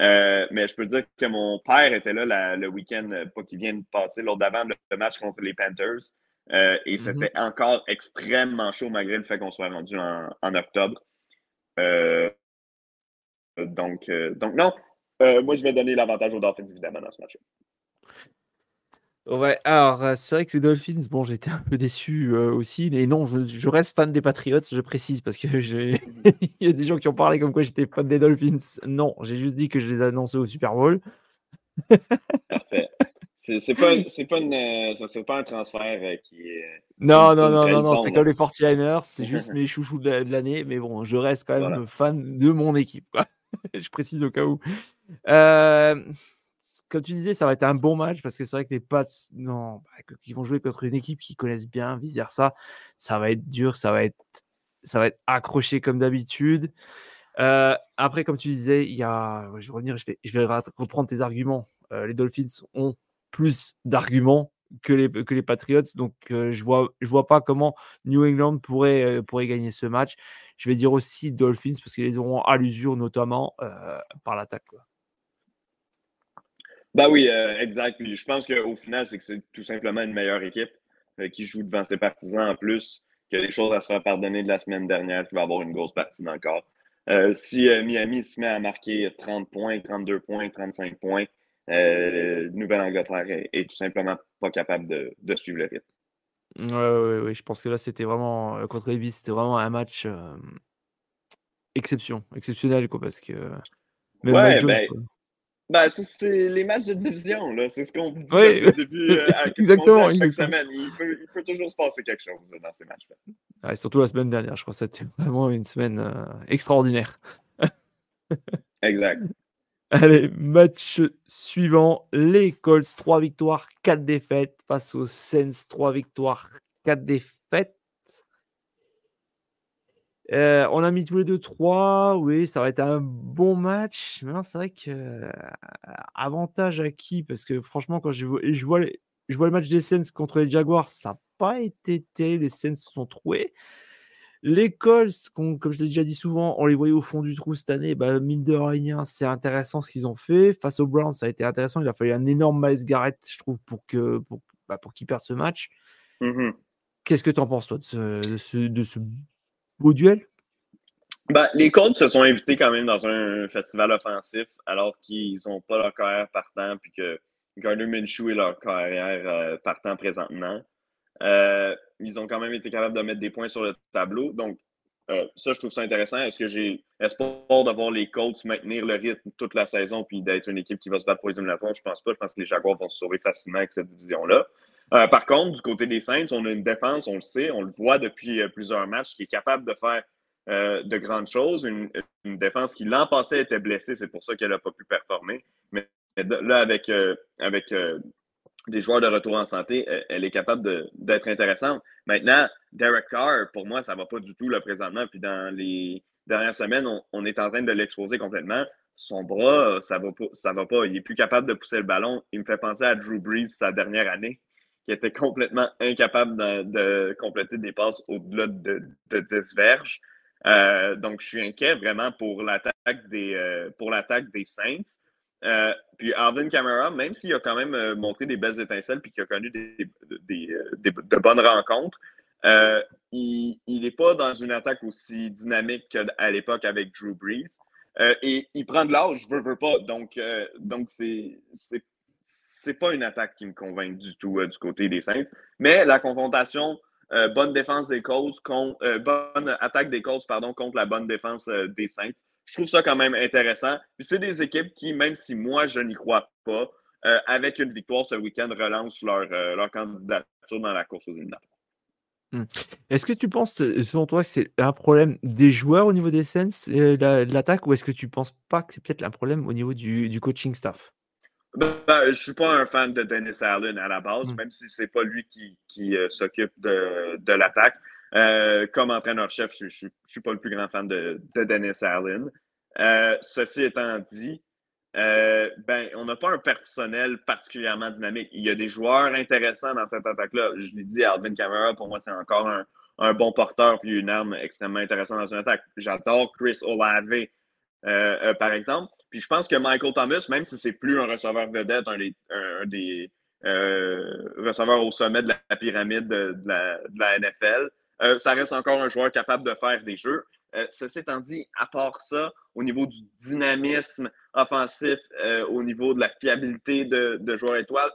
S2: Euh, mais je peux dire que mon père était là le week-end, pas qu'il vient de passer, lors d'avant, le match contre les Panthers. Et mhm. c'était encore extrêmement chaud malgré le fait qu'on soit rendu en, octobre. donc, donc, non, moi, je vais donner l'avantage aux Dolphins, évidemment, dans ce match.
S1: Ouais, alors, euh, c'est vrai que les Dolphins, bon, j'étais un peu déçu, euh, aussi, mais non, je reste fan des Patriots, je précise, parce que j'ai il y a des gens qui ont parlé comme quoi j'étais fan des Dolphins. Non, j'ai juste dit que je les annonçais au Super Bowl.
S2: Parfait. C'est pas, pas, une, pas un transfert qui est.
S1: Non, non, non, non, non, c'est comme les 49ers, c'est juste mes chouchous de l'année, mais bon, je reste quand même fan de mon équipe. je précise au cas où. Euh, comme tu disais, ça va être un bon match parce que c'est vrai que les Pats, non, bah, qui vont jouer contre une équipe qui connaissent bien, vice versa, ça va être dur, ça va être, ça va être accroché comme d'habitude. Euh, après, comme tu disais, il y a, je vais revenir, je vais, je vais reprendre tes arguments. Euh, les Dolphins ont plus d'arguments que les, que les Patriots, donc euh, je vois, je vois pas comment New England pourrait, pourrait gagner ce match. Je vais dire aussi Dolphins parce qu'ils auront à l'usure notamment par l'attaque.
S2: Bah oui, euh, exact. je pense qu'au final, c'est que c'est tout simplement une meilleure équipe euh, qui joue devant ses partisans en plus, qui a des choses à se faire pardonner de la semaine dernière, qui va avoir une grosse partie encore. Euh, si Miami se met à marquer 30 points, 32 points, 35 points, Nouvelle-Angleterre est, tout simplement pas capable de, suivre le rythme.
S1: Oui, ouais, je pense que là, c'était vraiment, contre Levis, c'était vraiment un match exception, exceptionnel, quoi, parce que.
S2: Même ouais, ben, ben, c'est les matchs de division, là. C'est ce qu'on dit oui. depuis euh, exactement, chaque semaine. Il peut, il peut, toujours se passer quelque chose dans ces matchs-là.
S1: surtout la semaine dernière, je crois que c'était vraiment une semaine euh, extraordinaire.
S2: exact.
S1: Allez, match suivant. Les Colts, 3 victoires, 4 défaites face aux Saints, 3 victoires, 4 défaites. Euh, on a mis tous les deux 3. Oui, ça va être un bon match. Maintenant, c'est vrai que euh, avantage à qui? Parce que franchement, quand je vois, je vois, le match des Saints contre les Jaguars, ça n'a pas été terrible. Les Saints se sont troués. Les Colts, comme je l'ai déjà dit souvent, on les voyait au fond du trou cette année. Bah, mine de rien, c'est intéressant ce qu'ils ont fait. Face aux Browns, ça a été intéressant. Il a fallu un énorme Miles Garrett, je trouve, pour que pour, bah, pour qu'ils perdent ce match. Mmh Qu'est-ce que tu en penses, toi, de ce, de ce beau duel?
S2: Ben, les Colts se sont invités quand même dans un festival offensif alors qu'ils n'ont pas leur carrière partant puis que Gardner Minshew est leur carrière euh, partant présentement. Euh, ils ont quand même été capables de mettre des points sur le tableau. Donc, euh, ça, je trouve ça intéressant. Est-ce que j'ai espoir de voir les Colts maintenir le rythme toute la saison puis d'être une équipe qui va se battre pour les éliminatoires? Je pense pas. Je pense que les Jaguars vont se sauver facilement avec cette division-là. par contre, du côté des Saints, on a une défense, on le sait, on le voit depuis plusieurs matchs, qui est capable de faire euh, de grandes choses. Une, défense qui l'an passé était blessée, c'est pour ça qu'elle n'a pas pu performer. Mais là, avec, euh, avec euh, des joueurs de retour en santé, elle, est capable d'être intéressante. Maintenant, Derek Carr, pour moi, ça ne va pas du tout là, présentement. Puis dans les dernières semaines, on, est en train de l'exposer complètement. Son bras, ça ne va, va pas. Il n'est plus capable de pousser le ballon. Il me fait penser à Drew Brees sa dernière année, qui était complètement incapable de, compléter des passes au-delà de, de 10 verges. Euh, donc, je suis inquiet vraiment pour l'attaque des, euh, pour l'attaque des Saints. Euh, puis Alvin Kamara, même s'il a quand même montré des belles étincelles puis qu'il a connu des, de bonnes rencontres, il n'est pas dans une attaque aussi dynamique qu'à l'époque avec Drew Brees. et il prend de l'âge, je veux, veux pas. Donc, donc c'est, c'est, pas une attaque qui me convainc du tout du côté des Saints. Mais la confrontation euh, bonne défense des Colts contre euh, bonne attaque des Colts pardon, contre la bonne défense euh, des Saints. Je trouve ça quand même intéressant. Puis c'est des équipes qui, même si moi je n'y crois pas, avec une victoire ce week-end, relancent leur, leur candidature dans la course aux éliminatoires.
S1: Hmm. Est-ce que tu penses, selon toi, que c'est un problème des joueurs au niveau des Saints, de l'attaque, ou est-ce que tu ne penses pas que c'est peut-être un problème au niveau du, du coaching staff?
S2: Ben, ben, je ne suis pas un fan de Dennis Allen à la base, mm. même si ce n'est pas lui qui, euh, s'occupe de, de l'attaque. Euh, comme entraîneur-chef, je ne suis pas le plus grand fan de, de Dennis Allen. Euh, ceci étant dit, ben, on n'a pas un personnel particulièrement dynamique. Il y a des joueurs intéressants dans cette attaque-là. Je l'ai dit, Alvin Kamara, pour moi, c'est encore un, bon porteur puis une arme extrêmement intéressante dans une attaque. J'adore Chris Olave, par exemple. Puis je pense que Michael Thomas, même si c'est plus un receveur vedette, un des, un des euh, receveurs au sommet de la pyramide de, la, NFL, euh, ça reste encore un joueur capable de faire des jeux. Euh, ceci étant dit, à part ça, au niveau du dynamisme offensif, au niveau de la fiabilité de, de joueur étoile,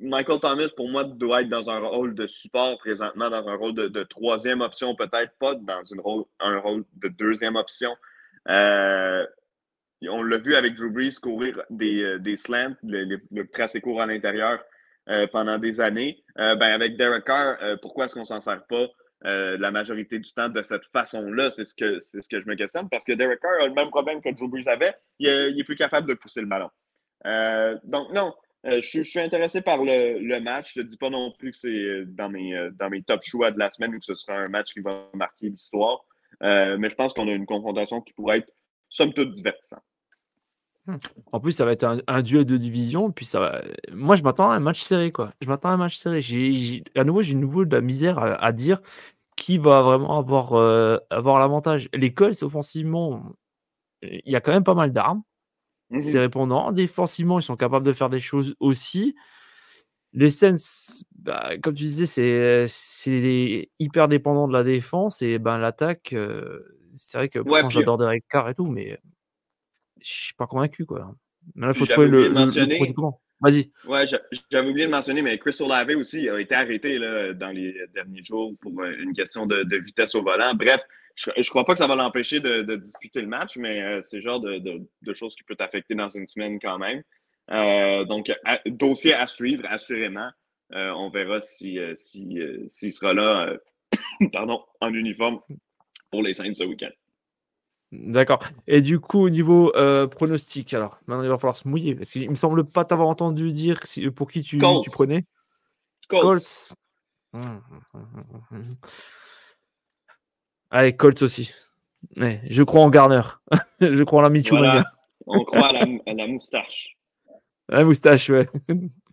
S2: Michael Thomas, pour moi, doit être dans un rôle de support présentement, dans un rôle de, troisième option, peut-être pas dans un rôle de deuxième option. on l'a vu avec Drew Brees courir des, des slants, le, le, tracé court à l'intérieur pendant des années. ben avec Derek Carr, pourquoi est-ce qu'on s'en sert pas? La majorité du temps de cette façon-là? C'est ce, que, ce que je me questionne parce que Derek Carr a le même problème que Drew Brees avait. Il, il est plus capable de pousser le ballon. donc, non, euh, je, suis intéressé par le, match. Je ne dis pas non plus que c'est euh, dans mes, euh, dans mes top choix de la semaine ou que ce sera un match qui va marquer l'histoire. mais je pense qu'on a une confrontation qui pourrait être, somme toute, divertissante.
S1: Hmm. En plus, ça va être un, duel de division. Puis ça va... Moi, je m'attends à un match serré. Quoi. Je m'attends à un match serré. J'ai, à nouveau, j'ai nouveau de la misère à, dire qui va vraiment avoir, avoir l'avantage. Les Colts, offensivement, il y a quand même pas mal d'armes. Mmh c'est répondant. Défensivement, ils sont capables de faire des choses aussi. Les Sens, bah, comme tu disais, c'est hyper dépendant de la défense et ben l'attaque, c'est vrai que j'adore Derek Carr et tout, mais je suis pas convaincu quoi.
S2: il faut trouver le, Vas-y. Ouais, j'avais oublié de mentionner, mais Chris Olave aussi a été arrêté là, dans les derniers jours pour une question de, de vitesse au volant. Bref, je ne crois pas que ça va l'empêcher de, disputer le match, mais euh, c'est le genre de, choses qui peut t'affecter dans une semaine quand même. Euh, donc, dossier à suivre, assurément. Euh, on verra s'il si, si, sera là pardon, en uniforme pour les Saints ce week-end.
S1: D'accord. Et du coup, au niveau pronostic, alors, maintenant il va falloir se mouiller. Parce qu'il me semble pas t'avoir entendu dire pour qui tu, tu prenais. Colts. Hum, hum, hum, Allez, Colts aussi. je crois en Garner. je crois en la Michou
S2: On croit à la, moustache.
S1: La moustache, ouais.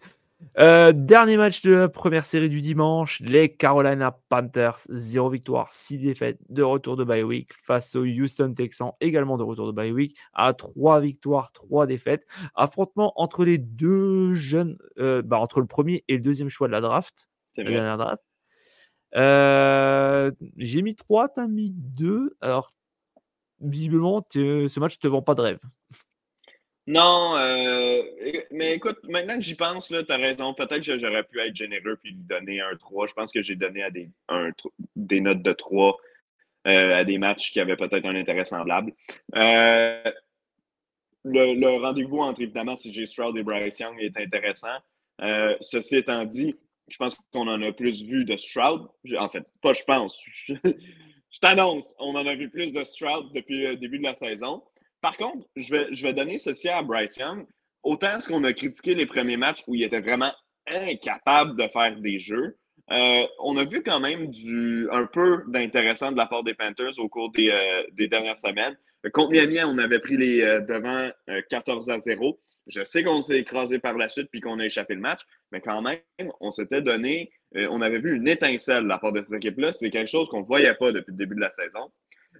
S1: Euh, dernier match de la première série du dimanche, les Carolina Panthers, 0 victoire, 6 défaites, de retour de bye week face aux Houston Texans, également de retour de bye week, à 3 victoires, 3 défaites. Affrontement entre les deux jeunes, euh, bah, entre le premier et le deuxième choix de la draft. La dernière draft. Euh, j'ai mis 3, tu as mis 2. Alors, visiblement, ce match ne te vend pas de rêve.
S2: Non, euh, mais écoute, maintenant que j'y pense, tu as raison. Peut-être que j'aurais pu être généreux et lui donner un 3. Je pense que j'ai donné à des, des notes de 3 euh, à des matchs qui avaient peut-être un intérêt semblable. le, rendez-vous entre évidemment CJ Stroud et Bryce Young est intéressant. ceci étant dit, je pense qu'on en a plus vu de Stroud. En fait, pas je pense. Je, t'annonce, on en a vu plus de Stroud depuis le début de la saison. Par contre, je vais, je vais donner ceci à Bryce Young. Autant ce qu'on a critiqué les premiers matchs où il était vraiment incapable de faire des jeux, euh, on a vu quand même du, un peu d'intéressant de la part des Panthers au cours des, euh, des dernières semaines. Contre Miami, on avait pris les euh, devants 14 à 0. Je sais qu'on s'est écrasé par la suite puis qu'on a échappé le match, mais quand même, on s'était donné, on avait vu une étincelle de la part de cette équipe-là. C'est quelque chose qu'on ne voyait pas depuis le début de la saison.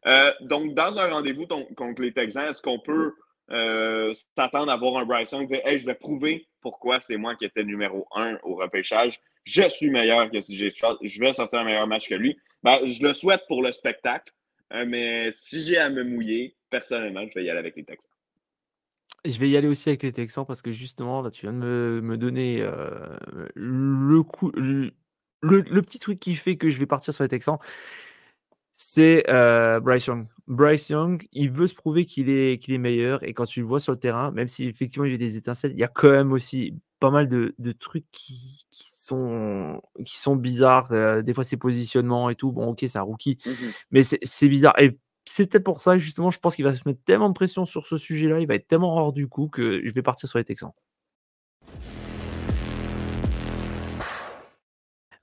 S2: Euh, donc, dans un rendez-vous contre les Texans, est-ce qu'on peut euh, s'attendre à voir un Bryson dire Hey, je vais prouver pourquoi c'est moi qui étais numéro un au repêchage. Je suis meilleur que CJ Stroud. Je vais sortir un meilleur match que lui. Ben, je le souhaite pour le spectacle, mais si j'ai à me mouiller, personnellement, je vais y aller avec les Texans.
S1: Je vais y aller aussi avec les Texans parce que justement, là, tu viens de me, donner le, coup, le, petit truc qui fait que je vais partir sur les Texans. C'est Bryce Young. Bryce Young, il veut se prouver qu'il est, qu'il est meilleur. Et quand tu le vois sur le terrain, même si effectivement il y a des étincelles, il y a quand même aussi pas mal de, trucs qui, sont, qui sont bizarres. des fois, ses positionnements et tout. Bon, ok, c'est un rookie, mmh mais c'est bizarre. Et c'était pour ça, justement, je pense qu'il va se mettre tellement de pression sur ce sujet-là, il va être tellement hors du coup que je vais partir sur les Texans.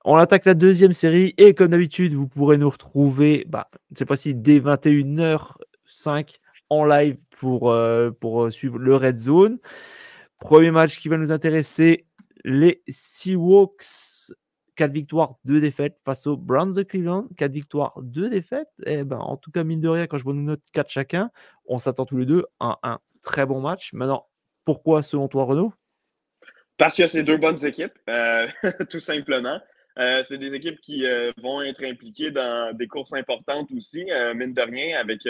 S1: On attaque la deuxième série et comme d'habitude, vous pourrez nous retrouver bah, cette fois-ci dès 21h05 en live pour, euh, pour euh, suivre le Red Zone. Premier match qui va nous intéresser, les Seahawks 4 victoires, 2 défaites face aux Browns de Cleveland. 4 victoires, 2 défaites. Et eh ben, en tout cas, mine de rien, quand je vois nos notes 4 chacun, on s'attend tous les deux à un très bon match. Maintenant, pourquoi selon toi, Renaud?
S2: Parce que c'est deux bonnes équipes, euh, tout simplement. Euh, c'est des équipes qui euh, vont être impliquées dans des courses importantes aussi, mine de rien, avec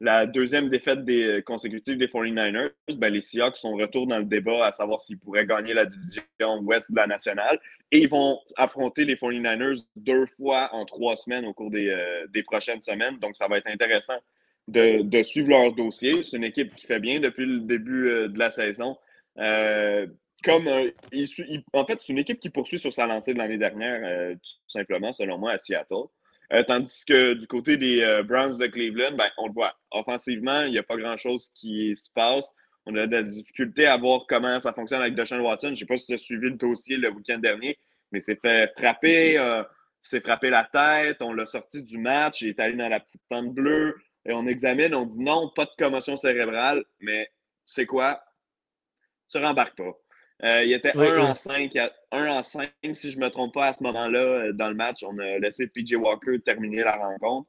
S2: la deuxième défaite consécutive des 49ers, ben, les Seahawks sont retour dans le débat à savoir s'ils pourraient gagner la division ouest de la nationale. Et ils vont affronter les 49ers deux fois en trois semaines au cours des, euh, des prochaines semaines. Donc, ça va être intéressant de, suivre leur dossier. C'est une équipe qui fait bien depuis le début de la saison. Comme en fait, c'est une équipe qui poursuit sur sa lancée de l'année dernière, tout simplement, selon moi, à Seattle. tandis que du côté des Browns de Cleveland, ben, on le voit. Offensivement, il n'y a pas grand-chose qui se passe. On a de la difficulté à voir comment ça fonctionne avec Deshaun Watson. Je ne sais pas si tu as suivi le dossier le week-end dernier, mais c'est fait frapper, euh, s'est frappé la tête, on l'a sorti du match, il est allé dans la petite tente bleue, et on examine, on dit non, pas de commotion cérébrale, mais c'est quoi? Tu rembarques pas. Euh, il était 1 en 5, 1 en 5, si je ne me trompe pas, à ce moment-là, euh, dans le match. On a laissé PJ Walker terminer la rencontre.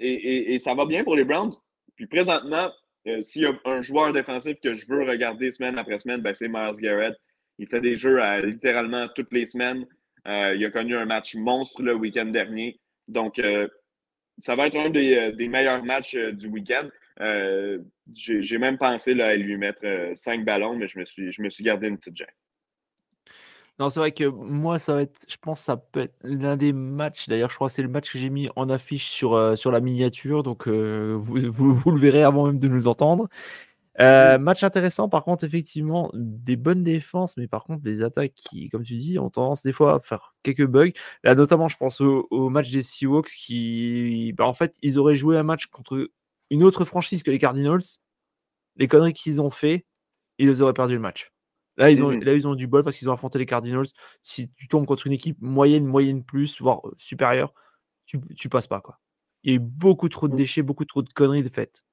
S2: et, ça va bien pour les Browns. Puis présentement, euh, s'il y a un joueur défensif que je veux regarder semaine après semaine, ben, c'est Miles Garrett. Il fait des jeux littéralement toutes les semaines. Euh, il a connu un match monstre le week-end dernier. Donc, euh, ça va être un des, meilleurs matchs du week-end. J'ai même pensé là, à lui mettre cinq ballons, mais je me suis, je me suis gardé une petite gêne.
S1: Non, c'est vrai que moi, ça va être, je pense, que ça peut être l'un des matchs. D'ailleurs, je crois que c'est le match que j'ai mis en affiche sur, euh, sur la miniature. Donc, euh, vous, vous, le verrez avant même de nous entendre. Euh, match intéressant, par contre, effectivement, des bonnes défenses, mais par contre, des attaques qui, comme tu dis, ont tendance des fois à faire quelques bugs. Là, notamment, je pense au, match des Seahawks qui, bah, en fait, ils auraient joué un match contre une autre franchise que les Cardinals. Les conneries qu'ils ont fait, ils auraient perdu le match. Là, ils ont, mmh là, ils ont du bol parce qu'ils ont affronté les Cardinals. Si tu tombes contre une équipe moyenne, moyenne plus, voire supérieure, tu, tu passes pas. Quoi. Il y a eu beaucoup trop de mmh. déchets, beaucoup trop de conneries de fait.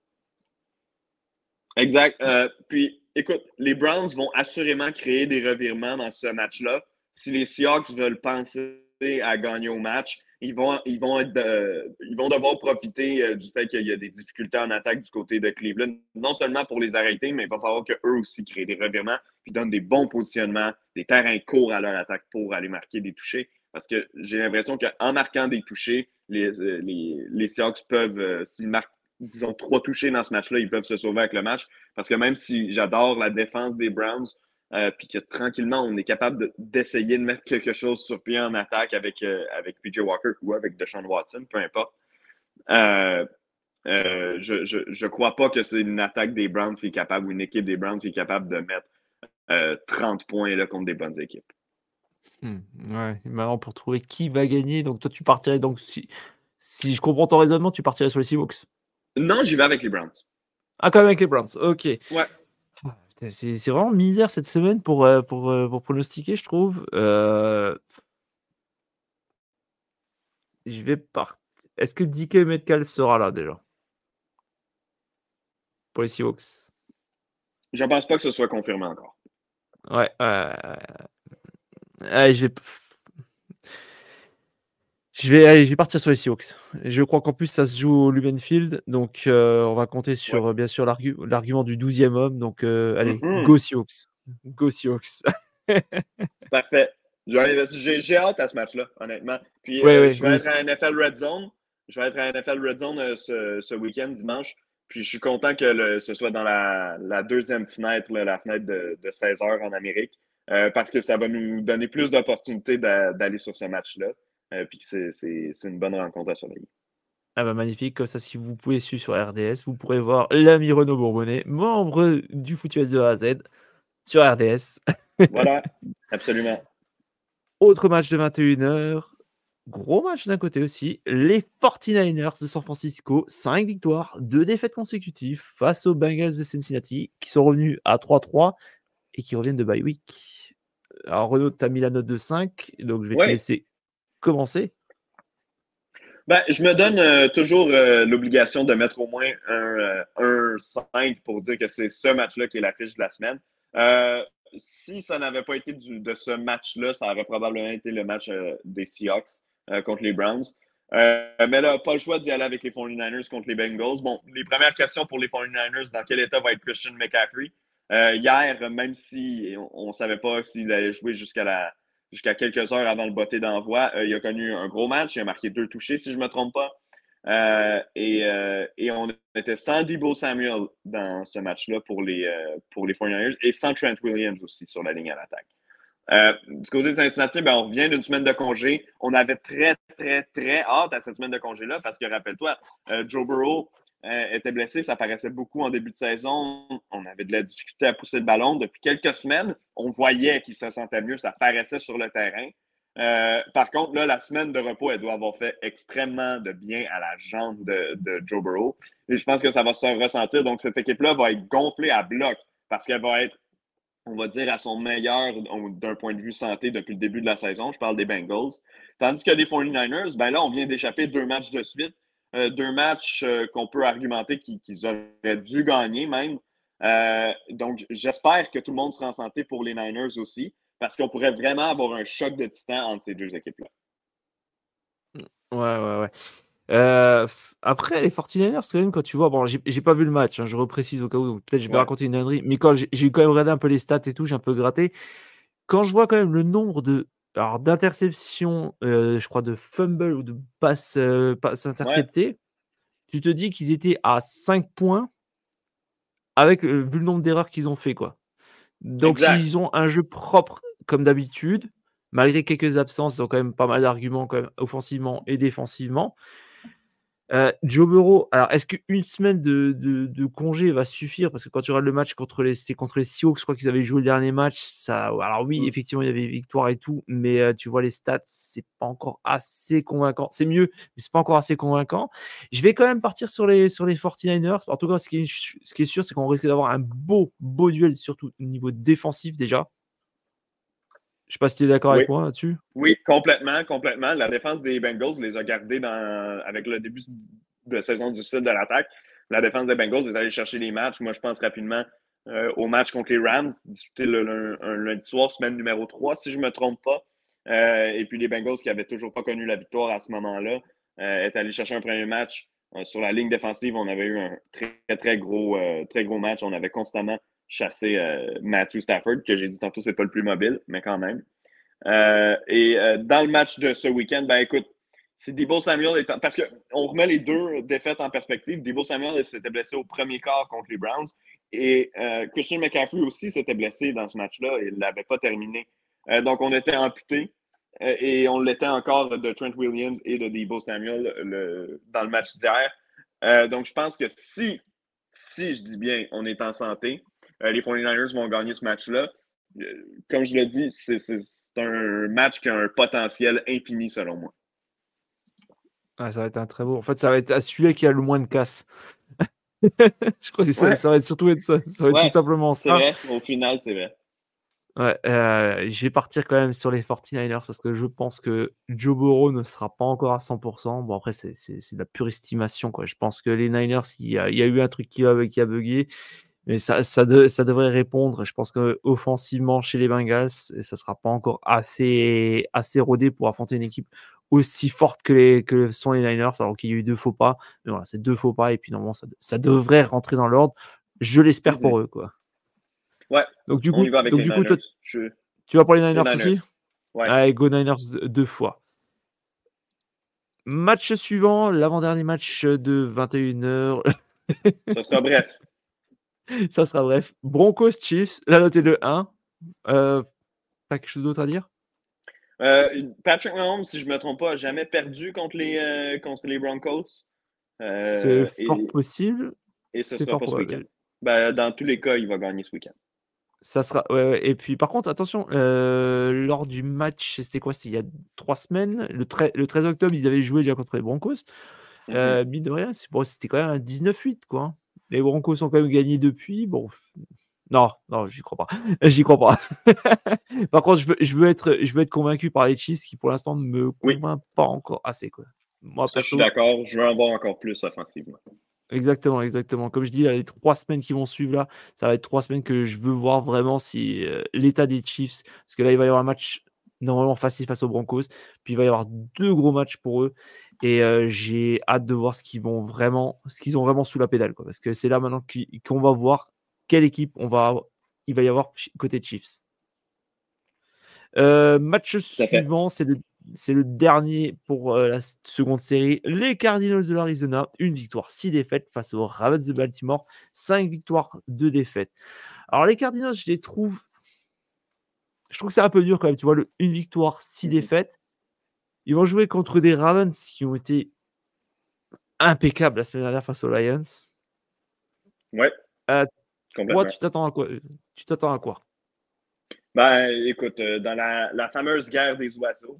S2: Exact. puis, écoute, les Browns vont assurément créer des revirements dans ce match-là. Si les Seahawks veulent penser à gagner au match, ils vont, ils vont, être ils vont devoir profiter euh, du fait qu'il y a des difficultés en attaque du côté de Cleveland, non seulement pour les arrêter, mais il va falloir qu'eux aussi créent des revirements, puis donnent des bons positionnements, des terrains courts à leur attaque pour aller marquer des touchés. Parce que j'ai l'impression qu'en marquant des touchés, les, euh, les, les Seahawks peuvent, euh, s'ils marquent, disons, trois touchés dans ce match-là, ils peuvent se sauver avec le match. Parce que même si j'adore la défense des Browns, euh, puis que tranquillement, on est capable d'essayer de, mettre quelque chose sur pied en attaque avec, euh, avec PJ Walker ou avec Deshaun Watson, peu importe. Euh, je ne crois pas que c'est une attaque des Browns qui est capable ou une équipe des Browns qui est capable de mettre 30 points là, contre des bonnes équipes.
S1: Hmm, ouais, maintenant pour trouver qui va gagner, donc toi tu partirais donc si, si je comprends ton raisonnement, tu partirais sur les Seahawks.
S2: Non, j'y vais avec les Browns.
S1: Ah, quand même avec les Browns, ok.
S2: Ouais.
S1: C'est vraiment misère cette semaine pour, euh, pour, euh, pour pronostiquer, je trouve. Euh je vais partir. Est-ce que DK Metcalf sera là déjà? Pour les Seahawks.
S2: Je pense pas que ce soit confirmé encore.
S1: Ouais, je vais. Je vais, je vais partir sur les Seahawks. Je crois qu'en plus, ça se joue au Lumenfield. Donc, euh, on va compter sur, bien sûr, l'argument du 12e homme. Donc, euh, allez, mm-hmm. go Seahawks. Go Seahawks.
S2: Parfait. J'ai hâte à ce match-là, honnêtement. Puis, euh, je vais être à NFL Red Zone. Je vais être à NFL Red Zone ce, ce week-end, dimanche. Puis, je suis content que ce soit dans la, la deuxième fenêtre, la fenêtre de, de 16 heures en Amérique. parce que ça va nous donner plus d'opportunités d'aller sur ce match-là. Euh, puis c'est une bonne rencontre à surveiller.
S1: Ah bah magnifique, comme ça si vous pouvez suivre sur RDS, vous pourrez voir l'ami Renaud Bourbonnet, membre du Foutu de A à Z sur RDS.
S2: Voilà, absolument.
S1: Autre match de 21h, gros match d'un côté aussi, les 49ers de San Francisco, 5 victoires, 2 défaites consécutives face aux Bengals de Cincinnati qui sont revenus à 3-3 et qui reviennent de bye week. Alors Renaud, tu as mis la note de 5, donc je vais te laisser commencer?
S2: Ben, je me donne euh, toujours euh, l'obligation de mettre au moins un, 5 euh, pour dire que c'est ce match-là qui est l'affiche de la semaine. si ça n'avait pas été de ce match-là, ça aurait probablement été le match des Seahawks contre les Browns. mais là, pas le choix d'y aller avec les 49ers contre les Bengals. Bon, les premières questions pour les 49ers, dans quel état va être Christian McCaffrey? hier, même si on ne savait pas s'il allait jouer jusqu'à la, jusqu'à quelques heures avant le botté d'envoi. Euh, il a connu un gros match. Il a marqué deux touchés, si je ne me trompe pas. Euh, euh, et, on était sans Debo Samuel dans ce match-là pour les, pour les 49ers et sans Trent Williams aussi sur la ligne à l'attaque. Euh, du côté de Cincinnati, ben, on revient d'une semaine de congé. On avait très, très, très hâte à cette semaine de congé-là parce que, rappelle-toi, euh, Joe Burrow euh, était blessé. Ça paraissait beaucoup en début de saison. On avait de la difficulté à pousser le ballon. Depuis quelques semaines, on voyait qu'il se sentait mieux. Ça paraissait sur le terrain. par contre, là, la semaine de repos, elle doit avoir fait extrêmement de bien à la jambe de, de Joe Burrow. Et je pense que ça va se ressentir. Donc, cette équipe-là va être gonflée à bloc parce qu'elle va être on va dire, à son meilleur d'un point de vue santé depuis le début de la saison. Je parle des Bengals. Tandis que les 49ers, ben là, on vient d'échapper deux matchs de suite. Euh, deux matchs euh, qu'on peut argumenter qu'ils auraient dû gagner même. Euh, donc, j'espère que tout le monde sera en santé pour les Niners aussi, parce qu'on pourrait vraiment avoir un choc de titan entre ces deux équipes-là.
S1: Ouais, ouais, ouais. Après, les 49ers, quand même, quand tu vois, bon, j'ai pas vu le match, hein, je reprécise au cas où, donc peut-être je vais raconter une dinguerie, mais quand j'ai quand même regardé un peu les stats et tout, j'ai un peu gratté. Quand je vois quand même le nombre de d'interceptions, euh, je crois de fumble ou de passes, euh, interceptées, tu te dis qu'ils étaient à 5 points avec vu le nombre d'erreurs qu'ils ont fait, quoi. Donc s'ils ont un jeu propre comme d'habitude, malgré quelques absences, ils ont quand même pas mal d'arguments quand même offensivement et défensivement. Euh, Joe Burrow, alors est-ce qu'une semaine de, de, congé va suffire? Parce que quand tu regardes le match contre les, c'était contre les Seahawks, je crois qu'ils avaient joué le dernier match. Ça, alors oui, mmh. effectivement, il y avait victoire et tout, mais euh, tu vois les stats, c'est pas encore assez convaincant. C'est mieux, mais c'est pas encore assez convaincant. Je vais quand même partir sur les, sur les 49ers. En tout cas, ce qui est, ce qui est sûr, c'est qu'on risque d'avoir un beau, beau duel, surtout au niveau défensif déjà. Je ne sais pas si tu es d'accord avec moi là-dessus.
S2: Oui, complètement, complètement. La défense des Bengals les a gardés dans, avec le début de saison du sud de l'attaque. La défense des Bengals est allée chercher les matchs. Moi, je pense rapidement euh, au match contre les Rams, disputé le, un lundi soir, semaine numéro 3, si je ne me trompe pas. Euh, et puis les Bengals qui n'avaient toujours pas connu la victoire à ce moment-là, euh, est allé chercher un premier match. sur la ligne défensive, on avait eu un très, très gros, très gros match. On avait constamment chasser euh, Matthew Stafford, que j'ai dit tantôt, c'est pas le plus mobile, mais quand même. Euh, et euh, dans le match de ce week-end, ben écoute, c'est Debo Samuel, parce qu'on remet les deux défaites en perspective. Debo Samuel s'était blessé au premier quart contre les Browns et Christian McCaffrey aussi s'était blessé dans ce match-là il ne l'avait pas terminé. donc on était amputé et on l'était encore de Trent Williams et de Debo Samuel dans le match d'hier. donc je pense que si, si je dis bien, on est en santé, les 49ers vont gagner ce match-là. Euh, comme je l'ai dit, c'est un match qui a un potentiel infini selon moi.
S1: ça va être un très beau. En fait, ça va être celui qui a le moins de casse. je crois que ça, va être surtout ça. Ça va être tout simplement ça.
S2: Vrai. Au final, c'est vrai.
S1: Ouais, euh, je vais partir quand même sur les 49ers parce que je pense que Joe Burrow ne sera pas encore à 100%. Bon, après, c'est de la pure estimation. Quoi. Je pense que les Niners, il y a, il y a eu un truc qui a, qui a bugué. Mais ça, ça, ça, devrait répondre. Je pense qu'offensivement, chez les Bengals, ça ne sera pas encore assez, assez rodé pour affronter une équipe aussi forte que, les, que sont les Niners, alors qu'il y a eu deux faux pas. Mais voilà, c'est deux faux pas, et puis normalement, ça, ça devrait rentrer dans l'ordre. Je l'espère pour eux. Quoi.
S2: Ouais.
S1: Donc, du coup, donc, du coup tu vas pour les Niners, aussi? Ouais. Allez, go Niners deux fois. Match suivant, l'avant-dernier match de 21h.
S2: ça sera bref.
S1: Ça sera bref. Broncos Chiefs, la note est de 1. Euh, pas quelque chose d'autre à dire?
S2: Euh, Patrick Mahomes, si je ne me trompe pas, n'a jamais perdu contre les, euh, contre les Broncos.
S1: c'est fort possible.
S2: Et ce sera pas ce week-end. Ben, dans tous les cas, il va gagner ce week-end.
S1: Ça sera. Et puis, par contre, attention, lors du match, c'était quoi? C'était il y a trois semaines, le, le 13 octobre, ils avaient joué déjà contre les Broncos. Mm de rien, c'était quand même un 19-8, quoi. Les Broncos ont quand même gagné depuis. Bon, non, non, j'y crois pas. J'y crois pas. par contre, je veux, je veux, être, je veux être convaincu par les Chiefs qui, pour l'instant, ne me convainc pas encore assez. Quoi.
S2: Moi, je suis d'accord. Je veux en voir encore plus offensivement.
S1: Exactement, exactement. Comme je dis, les trois semaines qui vont suivre là, ça va être trois semaines que je veux voir vraiment si euh, l'état des Chiefs, parce que là, il va y avoir un match normalement facile face aux Broncos, puis il va y avoir deux gros matchs pour eux. Et j'ai hâte de voir ce qu'ils vont vraiment, ce qu'ils ont vraiment sous la pédale, quoi, parce que c'est là maintenant qu'on va voir quelle équipe on va, il va y avoir côté Chiefs. match suivant, c'est le, c'est le dernier pour la seconde série. Les Cardinals de l'Arizona, une victoire, six défaites face aux Ravens de Baltimore, cinq victoires, deux défaites. Alors les Cardinals, je les trouve je trouve que c'est un peu dur quand même. Tu vois, une victoire, six mmh défaites. Ils vont jouer contre des Ravens qui ont été impeccables la semaine dernière face aux Lions.
S2: Ouais.
S1: Euh, toi, tu t'attends à quoi Tu t'attends à quoi?
S2: Ben, écoute, euh, dans la, fameuse guerre des oiseaux,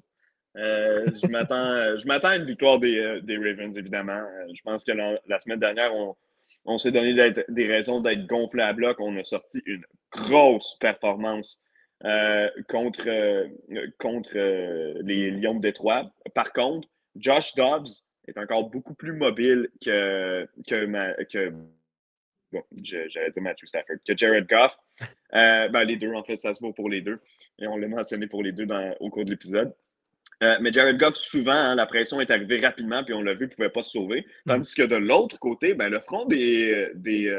S2: euh, je m'attends à une victoire des, Ravens, évidemment. Je pense que la, semaine dernière, on, on s'est donné des raisons d'être gonflé à bloc. On a sorti une grosse performance euh, contre, euh, contre euh, les Lions de Détroit. Par contre, Josh Dobbs est encore beaucoup plus mobile que, que, que bon, j'allais dire Matthew Stafford, que Jared Goff. ben, les deux, en fait, ça se vaut pour les deux. Et on l'a mentionné pour les deux dans, au cours de l'épisode. mais Jared Goff, souvent, hein, la pression est arrivée rapidement, puis on l'a vu, il ne pouvait pas se sauver. Mm. Tandis que de l'autre côté, ben, le front des, des,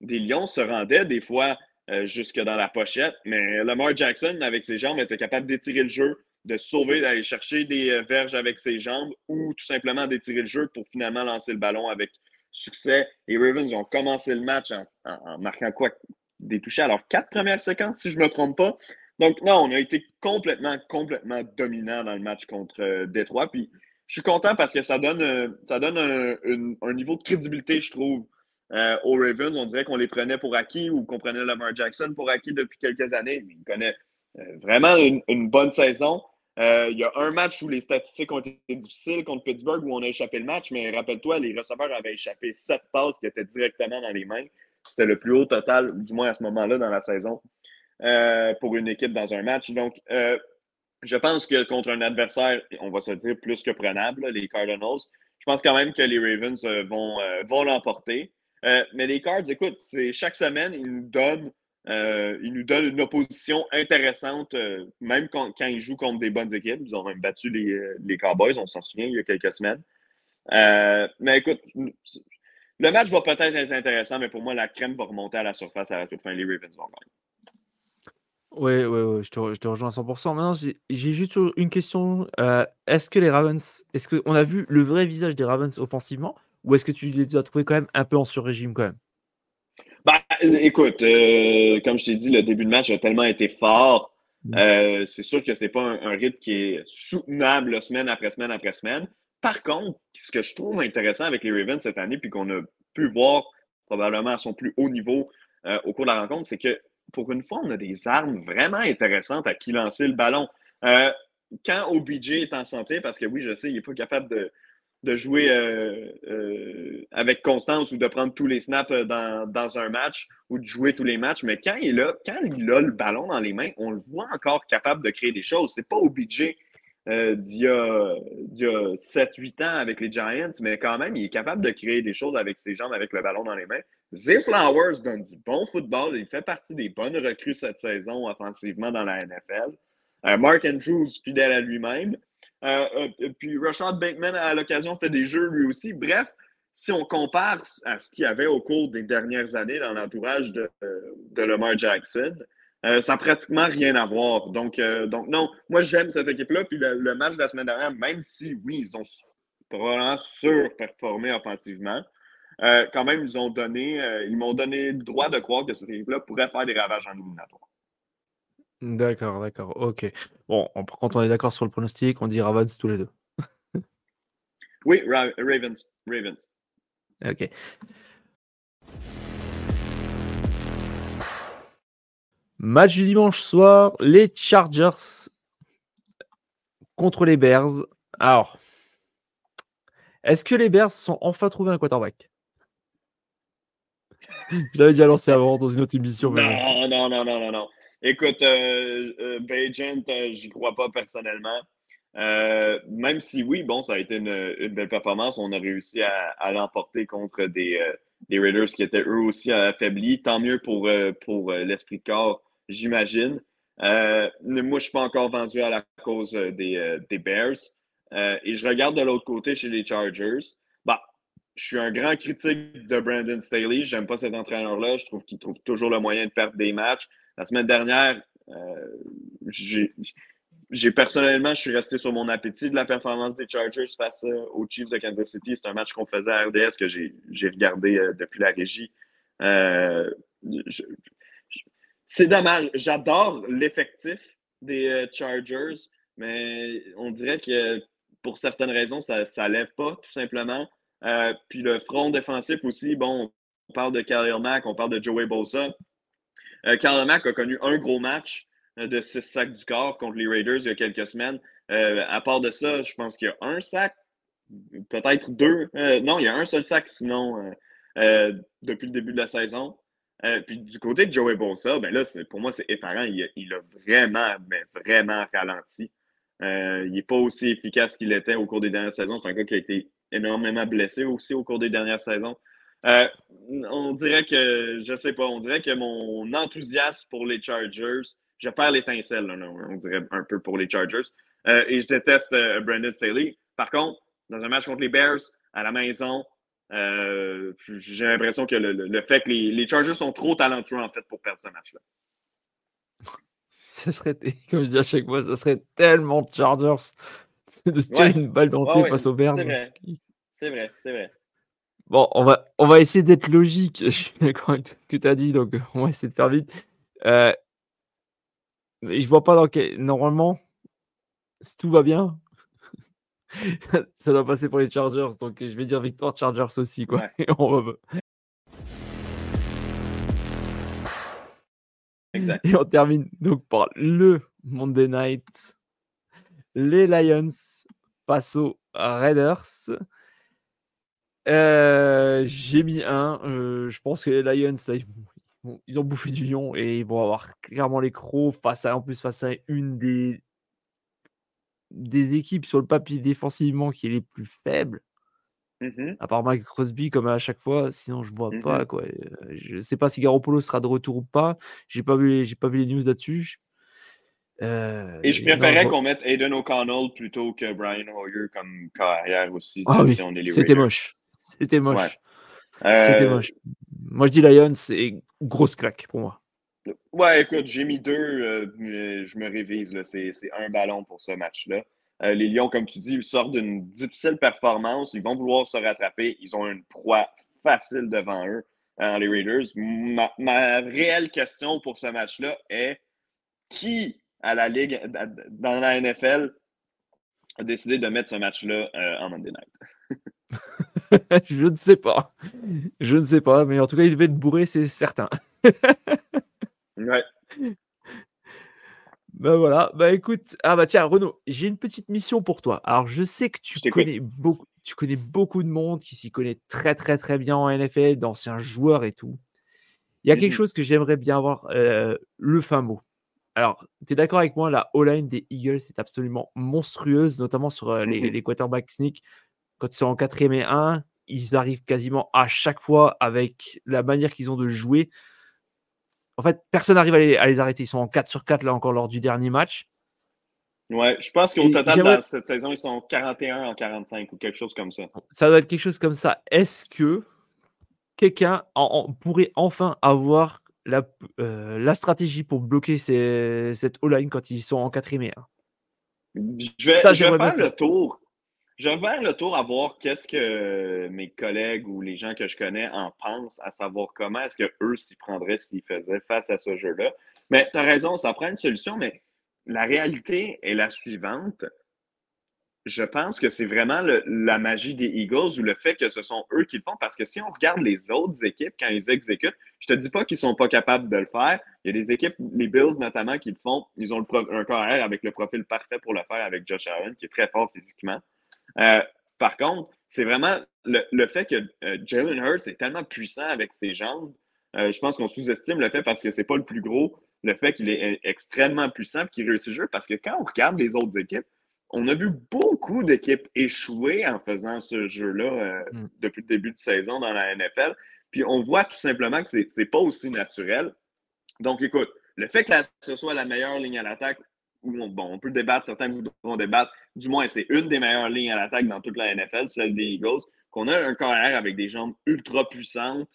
S2: des Lions se rendait des fois euh, jusque dans la pochette. Mais Lamar Jackson, avec ses jambes, était capable d'étirer le jeu, de sauver, d'aller chercher des euh, verges avec ses jambes ou tout simplement d'étirer le jeu pour finalement lancer le ballon avec succès. Les Ravens ont commencé le match en, marquant quoi? Des touchés à leurs quatre premières séquences, si je ne me trompe pas. Donc, non, on a été complètement, complètement dominant dans le match contre euh, Détroit. Puis, je suis content parce que ça donne, ça donne un niveau de crédibilité, je trouve, euh, aux Ravens, on dirait qu'on les prenait pour acquis ou qu'on prenait Lamar Jackson pour acquis depuis quelques années. Il connaît euh, vraiment une, bonne saison. Euh, il y a un match où les statistiques ont été difficiles contre Pittsburgh où on a échappé le match, mais rappelle-toi, les receveurs avaient échappé sept passes qui étaient directement dans les mains. C'était le plus haut total, du moins à ce moment-là dans la saison, pour une équipe dans un match. Donc, je pense que contre un adversaire, on va se dire plus que prenable, les Cardinals, je pense quand même que les Ravens vont, vont l'emporter. Euh, mais les Cards, écoute, c'est chaque semaine, ils nous donnent, euh, ils nous donnent une opposition intéressante, euh, même quand, ils jouent contre des bonnes équipes. Ils ont même battu les, les Cowboys, on s'en souvient, il y a quelques semaines. mais écoute, le match va peut-être être intéressant, mais pour moi, la crème va remonter à la surface à la toute fin. Les Ravens vont gagner.
S1: Oui, oui, oui, je te, rejoins à 100%. Maintenant, j'ai juste une question. est-ce que les Ravens, est-ce qu'on a vu le vrai visage des Ravens offensivement ou est-ce que tu les as trouvés quand même un peu en sur-régime quand même?
S2: Bah, écoute, euh, comme je t'ai dit, le début de match a tellement été fort. Mm. Euh, c'est sûr que ce n'est pas un, rythme qui est soutenable semaine après semaine après semaine. Par contre, ce que je trouve intéressant avec les Ravens cette année, puis qu'on a pu voir probablement à son plus haut niveau euh, au cours de la rencontre, c'est que pour une fois, on a des armes vraiment intéressantes à qui lancer le ballon. quand OBJ est en santé, parce que oui, je sais, il n'est pas capable de, de jouer euh, euh, avec constance ou de prendre tous les snaps euh, dans, un match ou de jouer tous les matchs. Mais quand il, a, a le ballon dans les mains, on le voit encore capable de créer des choses. C'est pas obligé d'il y a, 7-8 ans avec les Giants, mais quand même, il est capable de créer des choses avec ses jambes, avec le ballon dans les mains. Zay Flowers donne du bon football. Il fait partie des bonnes recrues cette saison offensivement dans la NFL. Mark Andrews, fidèle à lui-même. Euh, euh, puis Rashad Bateman, à l'occasion, fait des jeux lui aussi. Bref, si on compare à ce qu'il y avait au cours des dernières années dans l'entourage de, de, Lamar Jackson, euh, ça n'a pratiquement rien à voir. Donc, non, moi j'aime cette équipe-là. Puis le, match de la semaine dernière, même si oui, ils ont probablement surperformé offensivement, quand même, ils ont donné, ils m'ont donné le droit de croire que cette équipe-là pourrait faire des ravages en éliminatoire.
S1: D'accord, d'accord, OK. Bon, quand on est d'accord sur le pronostic, on dit Ravens tous les deux.
S2: Oui, Ravens. Ravens.
S1: OK. Match du dimanche soir, les Chargers contre les Bears. Alors, est-ce que les Bears sont enfin trouvés un quarterback? Je l'avais déjà lancé avant dans une autre émission,
S2: Non, non, non, non, non, non. Écoute, euh, euh, euh, j'y crois pas personnellement. Euh, même si oui, bon, ça a été une, belle performance. On a réussi à, l'emporter contre des, des, Raiders qui étaient eux aussi affaiblis. Tant mieux pour, pour l'esprit de corps, j'imagine. moi, je ne suis pas encore vendu à la cause des, des Bears. et je regarde de l'autre côté chez les Chargers. Bah, je suis un grand critique de Brandon Staley. J'aime pas cet entraîneur-là. Je trouve qu'il trouve toujours le moyen de perdre des matchs. La semaine dernière, euh, j'ai personnellement, je suis resté sur mon appétit de la performance des Chargers face euh, aux Chiefs de Kansas City. C'est un match qu'on faisait à RDS que j'ai regardé euh, depuis la régie. C'est dommage. J'adore l'effectif des Chargers, mais on dirait que pour certaines raisons, ça ne lève pas, tout simplement. puis le front défensif aussi, bon, on parle de Khalil Mack, on parle de Joey Bosa. Euh, Mack a connu un gros match de six sacs du corps contre les Raiders il y a quelques semaines. à part de ça, je pense qu'il y a un sac, peut-être deux. non, il y a un seul sac sinon depuis le début de la saison. Euh, puis du côté de Joey Bosa, ben là, pour moi, c'est effarant. Il, a vraiment, mais vraiment ralenti. Euh, il n'est pas aussi efficace qu'il était au cours des dernières saisons. C'est un gars qui a été énormément blessé aussi au cours des dernières saisons. Euh, on dirait que, je sais pas, on dirait que mon enthousiasme pour les Chargers, je perds l'étincelle, on dirait un peu pour les Chargers. et je déteste Brandon Staley. Par contre, dans un match contre les Bears, à la maison, euh, j'ai l'impression que le, fait que les, Chargers sont trop talentueux en fait pour perdre ce match-là.
S1: Ce serait, comme je dis à chaque fois, ce serait tellement Chargers de se tirer une balle dans le pied face aux Bears.
S2: C'est vrai, c'est vrai,
S1: Bon, on va, on va essayer d'être logique. Je suis d'accord avec ce que tu as dit, donc on va essayer de faire vite. Euh, je vois pas dans quel. Normalement, si tout va bien, ça doit passer pour les Chargers, donc je vais dire victoire Chargers aussi. Quoi. Et, on exact. Et on termine donc par le Monday Night. Les Lions passent aux Raiders. Euh, j'ai mis un. Euh, je pense que les Lions, ils, ont bouffé du lion et ils vont avoir clairement les crocs face à, en plus, face à une des des équipes sur le papier défensivement qui est les plus faibles. Mmh à part Max Crosby, comme à chaque fois, sinon je vois pas. Quoi. Je sais pas si Garoppolo sera de retour ou pas. J'ai pas vu, j'ai pas vu les news là-dessus.
S2: Euh, et je préférais qu'on mette Aiden O'Connell plutôt que Brian Hoyer comme carrière aussi.
S1: Ah si C'était moche. C'était moche. C'était euh moche. Moi je dis Lions, c'est grosse claque pour moi.
S2: Ouais, écoute, j'ai mis deux, euh, mais je me révise. C'est un ballon pour ce match-là. Euh, les Lions, comme tu dis, ils sortent d'une difficile performance. Ils vont vouloir se rattraper. Ils ont une proie facile devant eux, hein, les Raiders. Ma, réelle question pour ce match-là est qui, à la Ligue, dans la NFL, a décidé de mettre ce match-là en Monday
S1: Night? je ne sais pas. Je ne sais pas, mais en tout cas, il devait être bourré, c'est certain.
S2: Ouais.
S1: Bah voilà, bah écoute, ah bah tiens Renaud, j'ai une petite mission pour toi. Alors je sais que tu connais beaucoup, tu connais beaucoup de monde qui s'y connaît très très très bien en NFL, d'anciens joueurs et tout. Il y a quelque mmh chose que j'aimerais bien avoir euh, le fin mot. Alors, tu es d'accord avec moi, la O-line des Eagles est absolument monstrueuse, notamment sur euh, les, mmh les quarterbacks sneak. Quand ils sont en 4 et 1, ils arrivent quasiment à chaque fois avec la manière qu'ils ont de jouer en fait, personne n'arrive à les, arrêter. Ils sont en 4 sur 4 là encore lors du dernier match.
S2: Ouais, je pense qu'au total, dans cette saison, ils sont 41 en 45 ou quelque chose comme ça.
S1: Ça doit être quelque chose comme ça. Est-ce que quelqu'un pourrait enfin avoir la, euh, la stratégie pour bloquer cette O-line quand ils sont en 4 et 1
S2: Je vais, je vais faire le tour. Je vais faire le tour à voir qu'est-ce que mes collègues ou les gens que je connais en pensent, à savoir comment est-ce qu'eux s'y prendraient s'ils faisaient face à ce jeu-là. Mais tu as raison, ça prend une solution, mais la réalité est la suivante. Je pense que c'est vraiment la magie des Eagles ou le fait que ce sont eux qui le font. Parce que si on regarde les autres équipes quand ils exécutent, je te dis pas qu'ils sont pas capables de le faire. Il y a des équipes, les Bills notamment, qui le font. Ils ont un corps avec le profil parfait pour le faire avec Josh Allen, qui est très fort physiquement. Euh, par contre, c'est vraiment le, fait que euh, Jalen Hurts est tellement puissant avec ses jambes. Euh, je pense qu'on sous-estime le fait parce que c'est pas le plus gros, le fait qu'il est extrêmement puissant et qu'il réussit le jeu. Parce que quand on regarde les autres équipes, on a vu beaucoup d'équipes échouer en faisant ce jeu-là mm. depuis le début de saison dans la NFL. Puis on voit tout simplement que c'est n'est pas aussi naturel. Donc écoute, le fait que ce soit la meilleure ligne à l'attaque on, bon, on peut débattre, certains vont débattre, du moins c'est une des meilleures lignes à l'attaque dans toute la NFL, celle des Eagles, qu'on a un carrière avec des jambes ultra puissantes,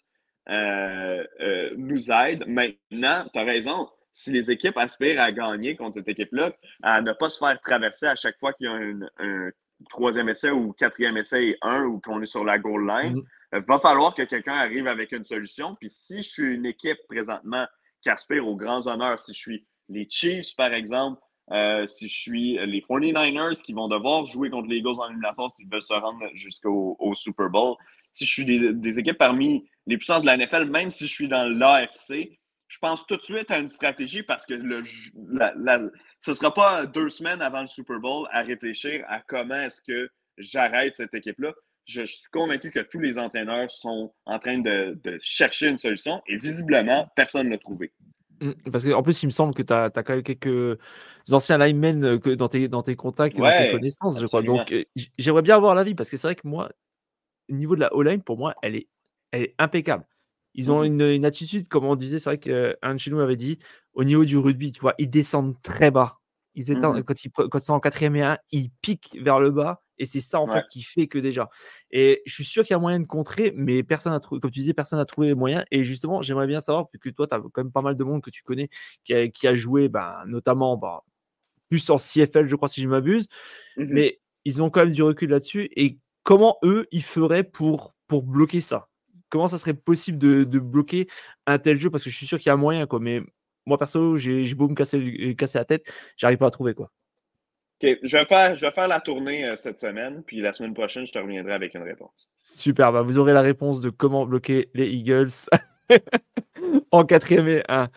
S2: euh, euh, nous aide. Maintenant, tu as raison, si les équipes aspirent à gagner contre cette équipe-là, à ne pas se faire traverser à chaque fois qu'il y a un, troisième essai ou quatrième essai et un ou qu'on est sur la goal line, il mm-hmm. va falloir que quelqu'un arrive avec une solution. Puis si je suis une équipe présentement qui aspirent aux grands honneurs. Si je suis les Chiefs, par exemple, euh, si je suis les 49ers qui vont devoir jouer contre les Eagles en éliminatoire s'ils veulent se rendre jusqu'au Super Bowl, si je suis des, équipes parmi les puissances de la NFL, même si je suis dans l'AFC, je pense tout de suite à une stratégie parce que le, ce ne sera pas deux semaines avant le Super Bowl à réfléchir à comment est-ce que j'arrête cette équipe-là. Je, suis convaincu que tous les entraîneurs sont en train de, chercher une solution et visiblement, personne ne l'a trouvé.
S1: Mmh, parce qu'en plus, il me semble que tu as, quand même quelques anciens linemen euh, que dans, tes, dans tes contacts et dans tes connaissances, je crois. Donc, euh, j'aimerais bien avoir l'avis parce que c'est vrai que moi, au niveau de la O-line, pour moi, elle est, elle est impeccable. Ils ont mmh une, attitude, comme on disait, c'est vrai qu'un de chez nous avait dit, au niveau du rugby, tu vois, ils descendent très bas. Ils mmh quand, ils, quand ils sont en quatrième et un, ils piquent vers le bas. Et c'est ça, en fait, qui fait que déjà. Et je suis sûr qu'il y a moyen de contrer, mais personne n'a trouvé, comme tu disais, personne n'a trouvé les moyens. Et justement, j'aimerais bien savoir, puisque toi, tu as quand même pas mal de monde que tu connais qui a, joué, ben, notamment ben, plus en CFL, je crois, si je m'abuse. Mmh mais ils ont quand même du recul là-dessus. Et comment eux, ils feraient pour, pour bloquer ça? Comment ça serait possible de, de, bloquer un tel jeu? Parce que je suis sûr qu'il y a moyen, quoi. Mais moi, perso, j'ai beau me casser, casser la tête, j'arrive pas à trouver, quoi.
S2: OK. Je vais, faire, je vais faire la tournée euh, cette semaine, puis la semaine prochaine, je te reviendrai avec une réponse.
S1: Super. Bah, vous aurez la réponse de comment bloquer les Eagles en quatrième et un.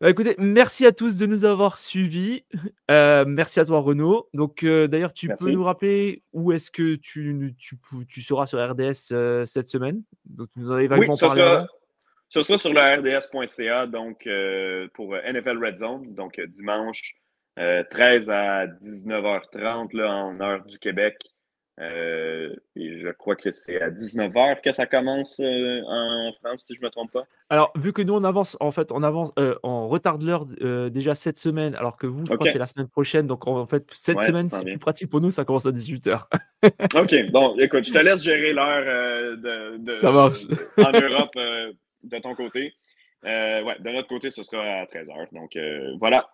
S1: Bah, écoutez, merci à tous de nous avoir suivis. Euh, merci à toi, Renaud. Donc, euh, d'ailleurs, tu peux nous rappeler où est-ce que tu, tu, tu, seras sur RDS cette semaine? Donc, tu nous en avais vaguement
S2: oui, parlé. Ce sera sur le RDS.ca, donc pour NFL Red Zone, donc dimanche 13 à 19h30 là, en heure du Québec. Euh, et je crois que c'est à 19h que ça commence euh, en France, si je ne me trompe pas.
S1: Alors, vu que nous, on avance, en fait, on avance, euh, on retarde l'heure déjà cette semaine, alors que vous, je crois que c'est la semaine prochaine. Donc, en fait, cette semaine, c'est plus pratique pour nous, ça commence à 18h.
S2: OK, bon, écoute, je te laisse gérer l'heure de, de,
S1: ça marche.
S2: en Europe de ton côté. ouais, de notre côté, ce sera à 13h. Donc, voilà,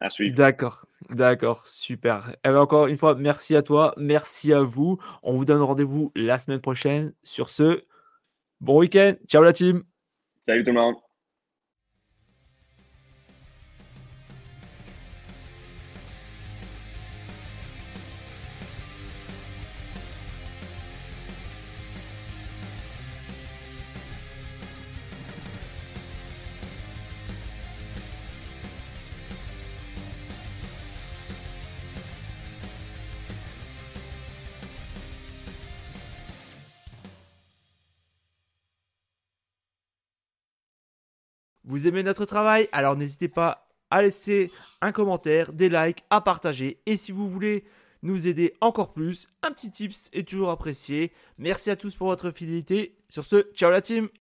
S2: à suivre.
S1: D'accord, d'accord, super. Et eh ben, encore une fois, merci à toi, merci à vous. On vous donne rendez-vous la semaine prochaine. Sur ce, bon week-end. Ciao la team.
S2: Salut tout le monde.
S1: Vous aimez notre travail Alors n'hésitez pas à laisser un commentaire, des likes, à partager. Et si vous voulez nous aider encore plus, un petit tips est toujours apprécié. Merci à tous pour votre fidélité. Sur ce, ciao la team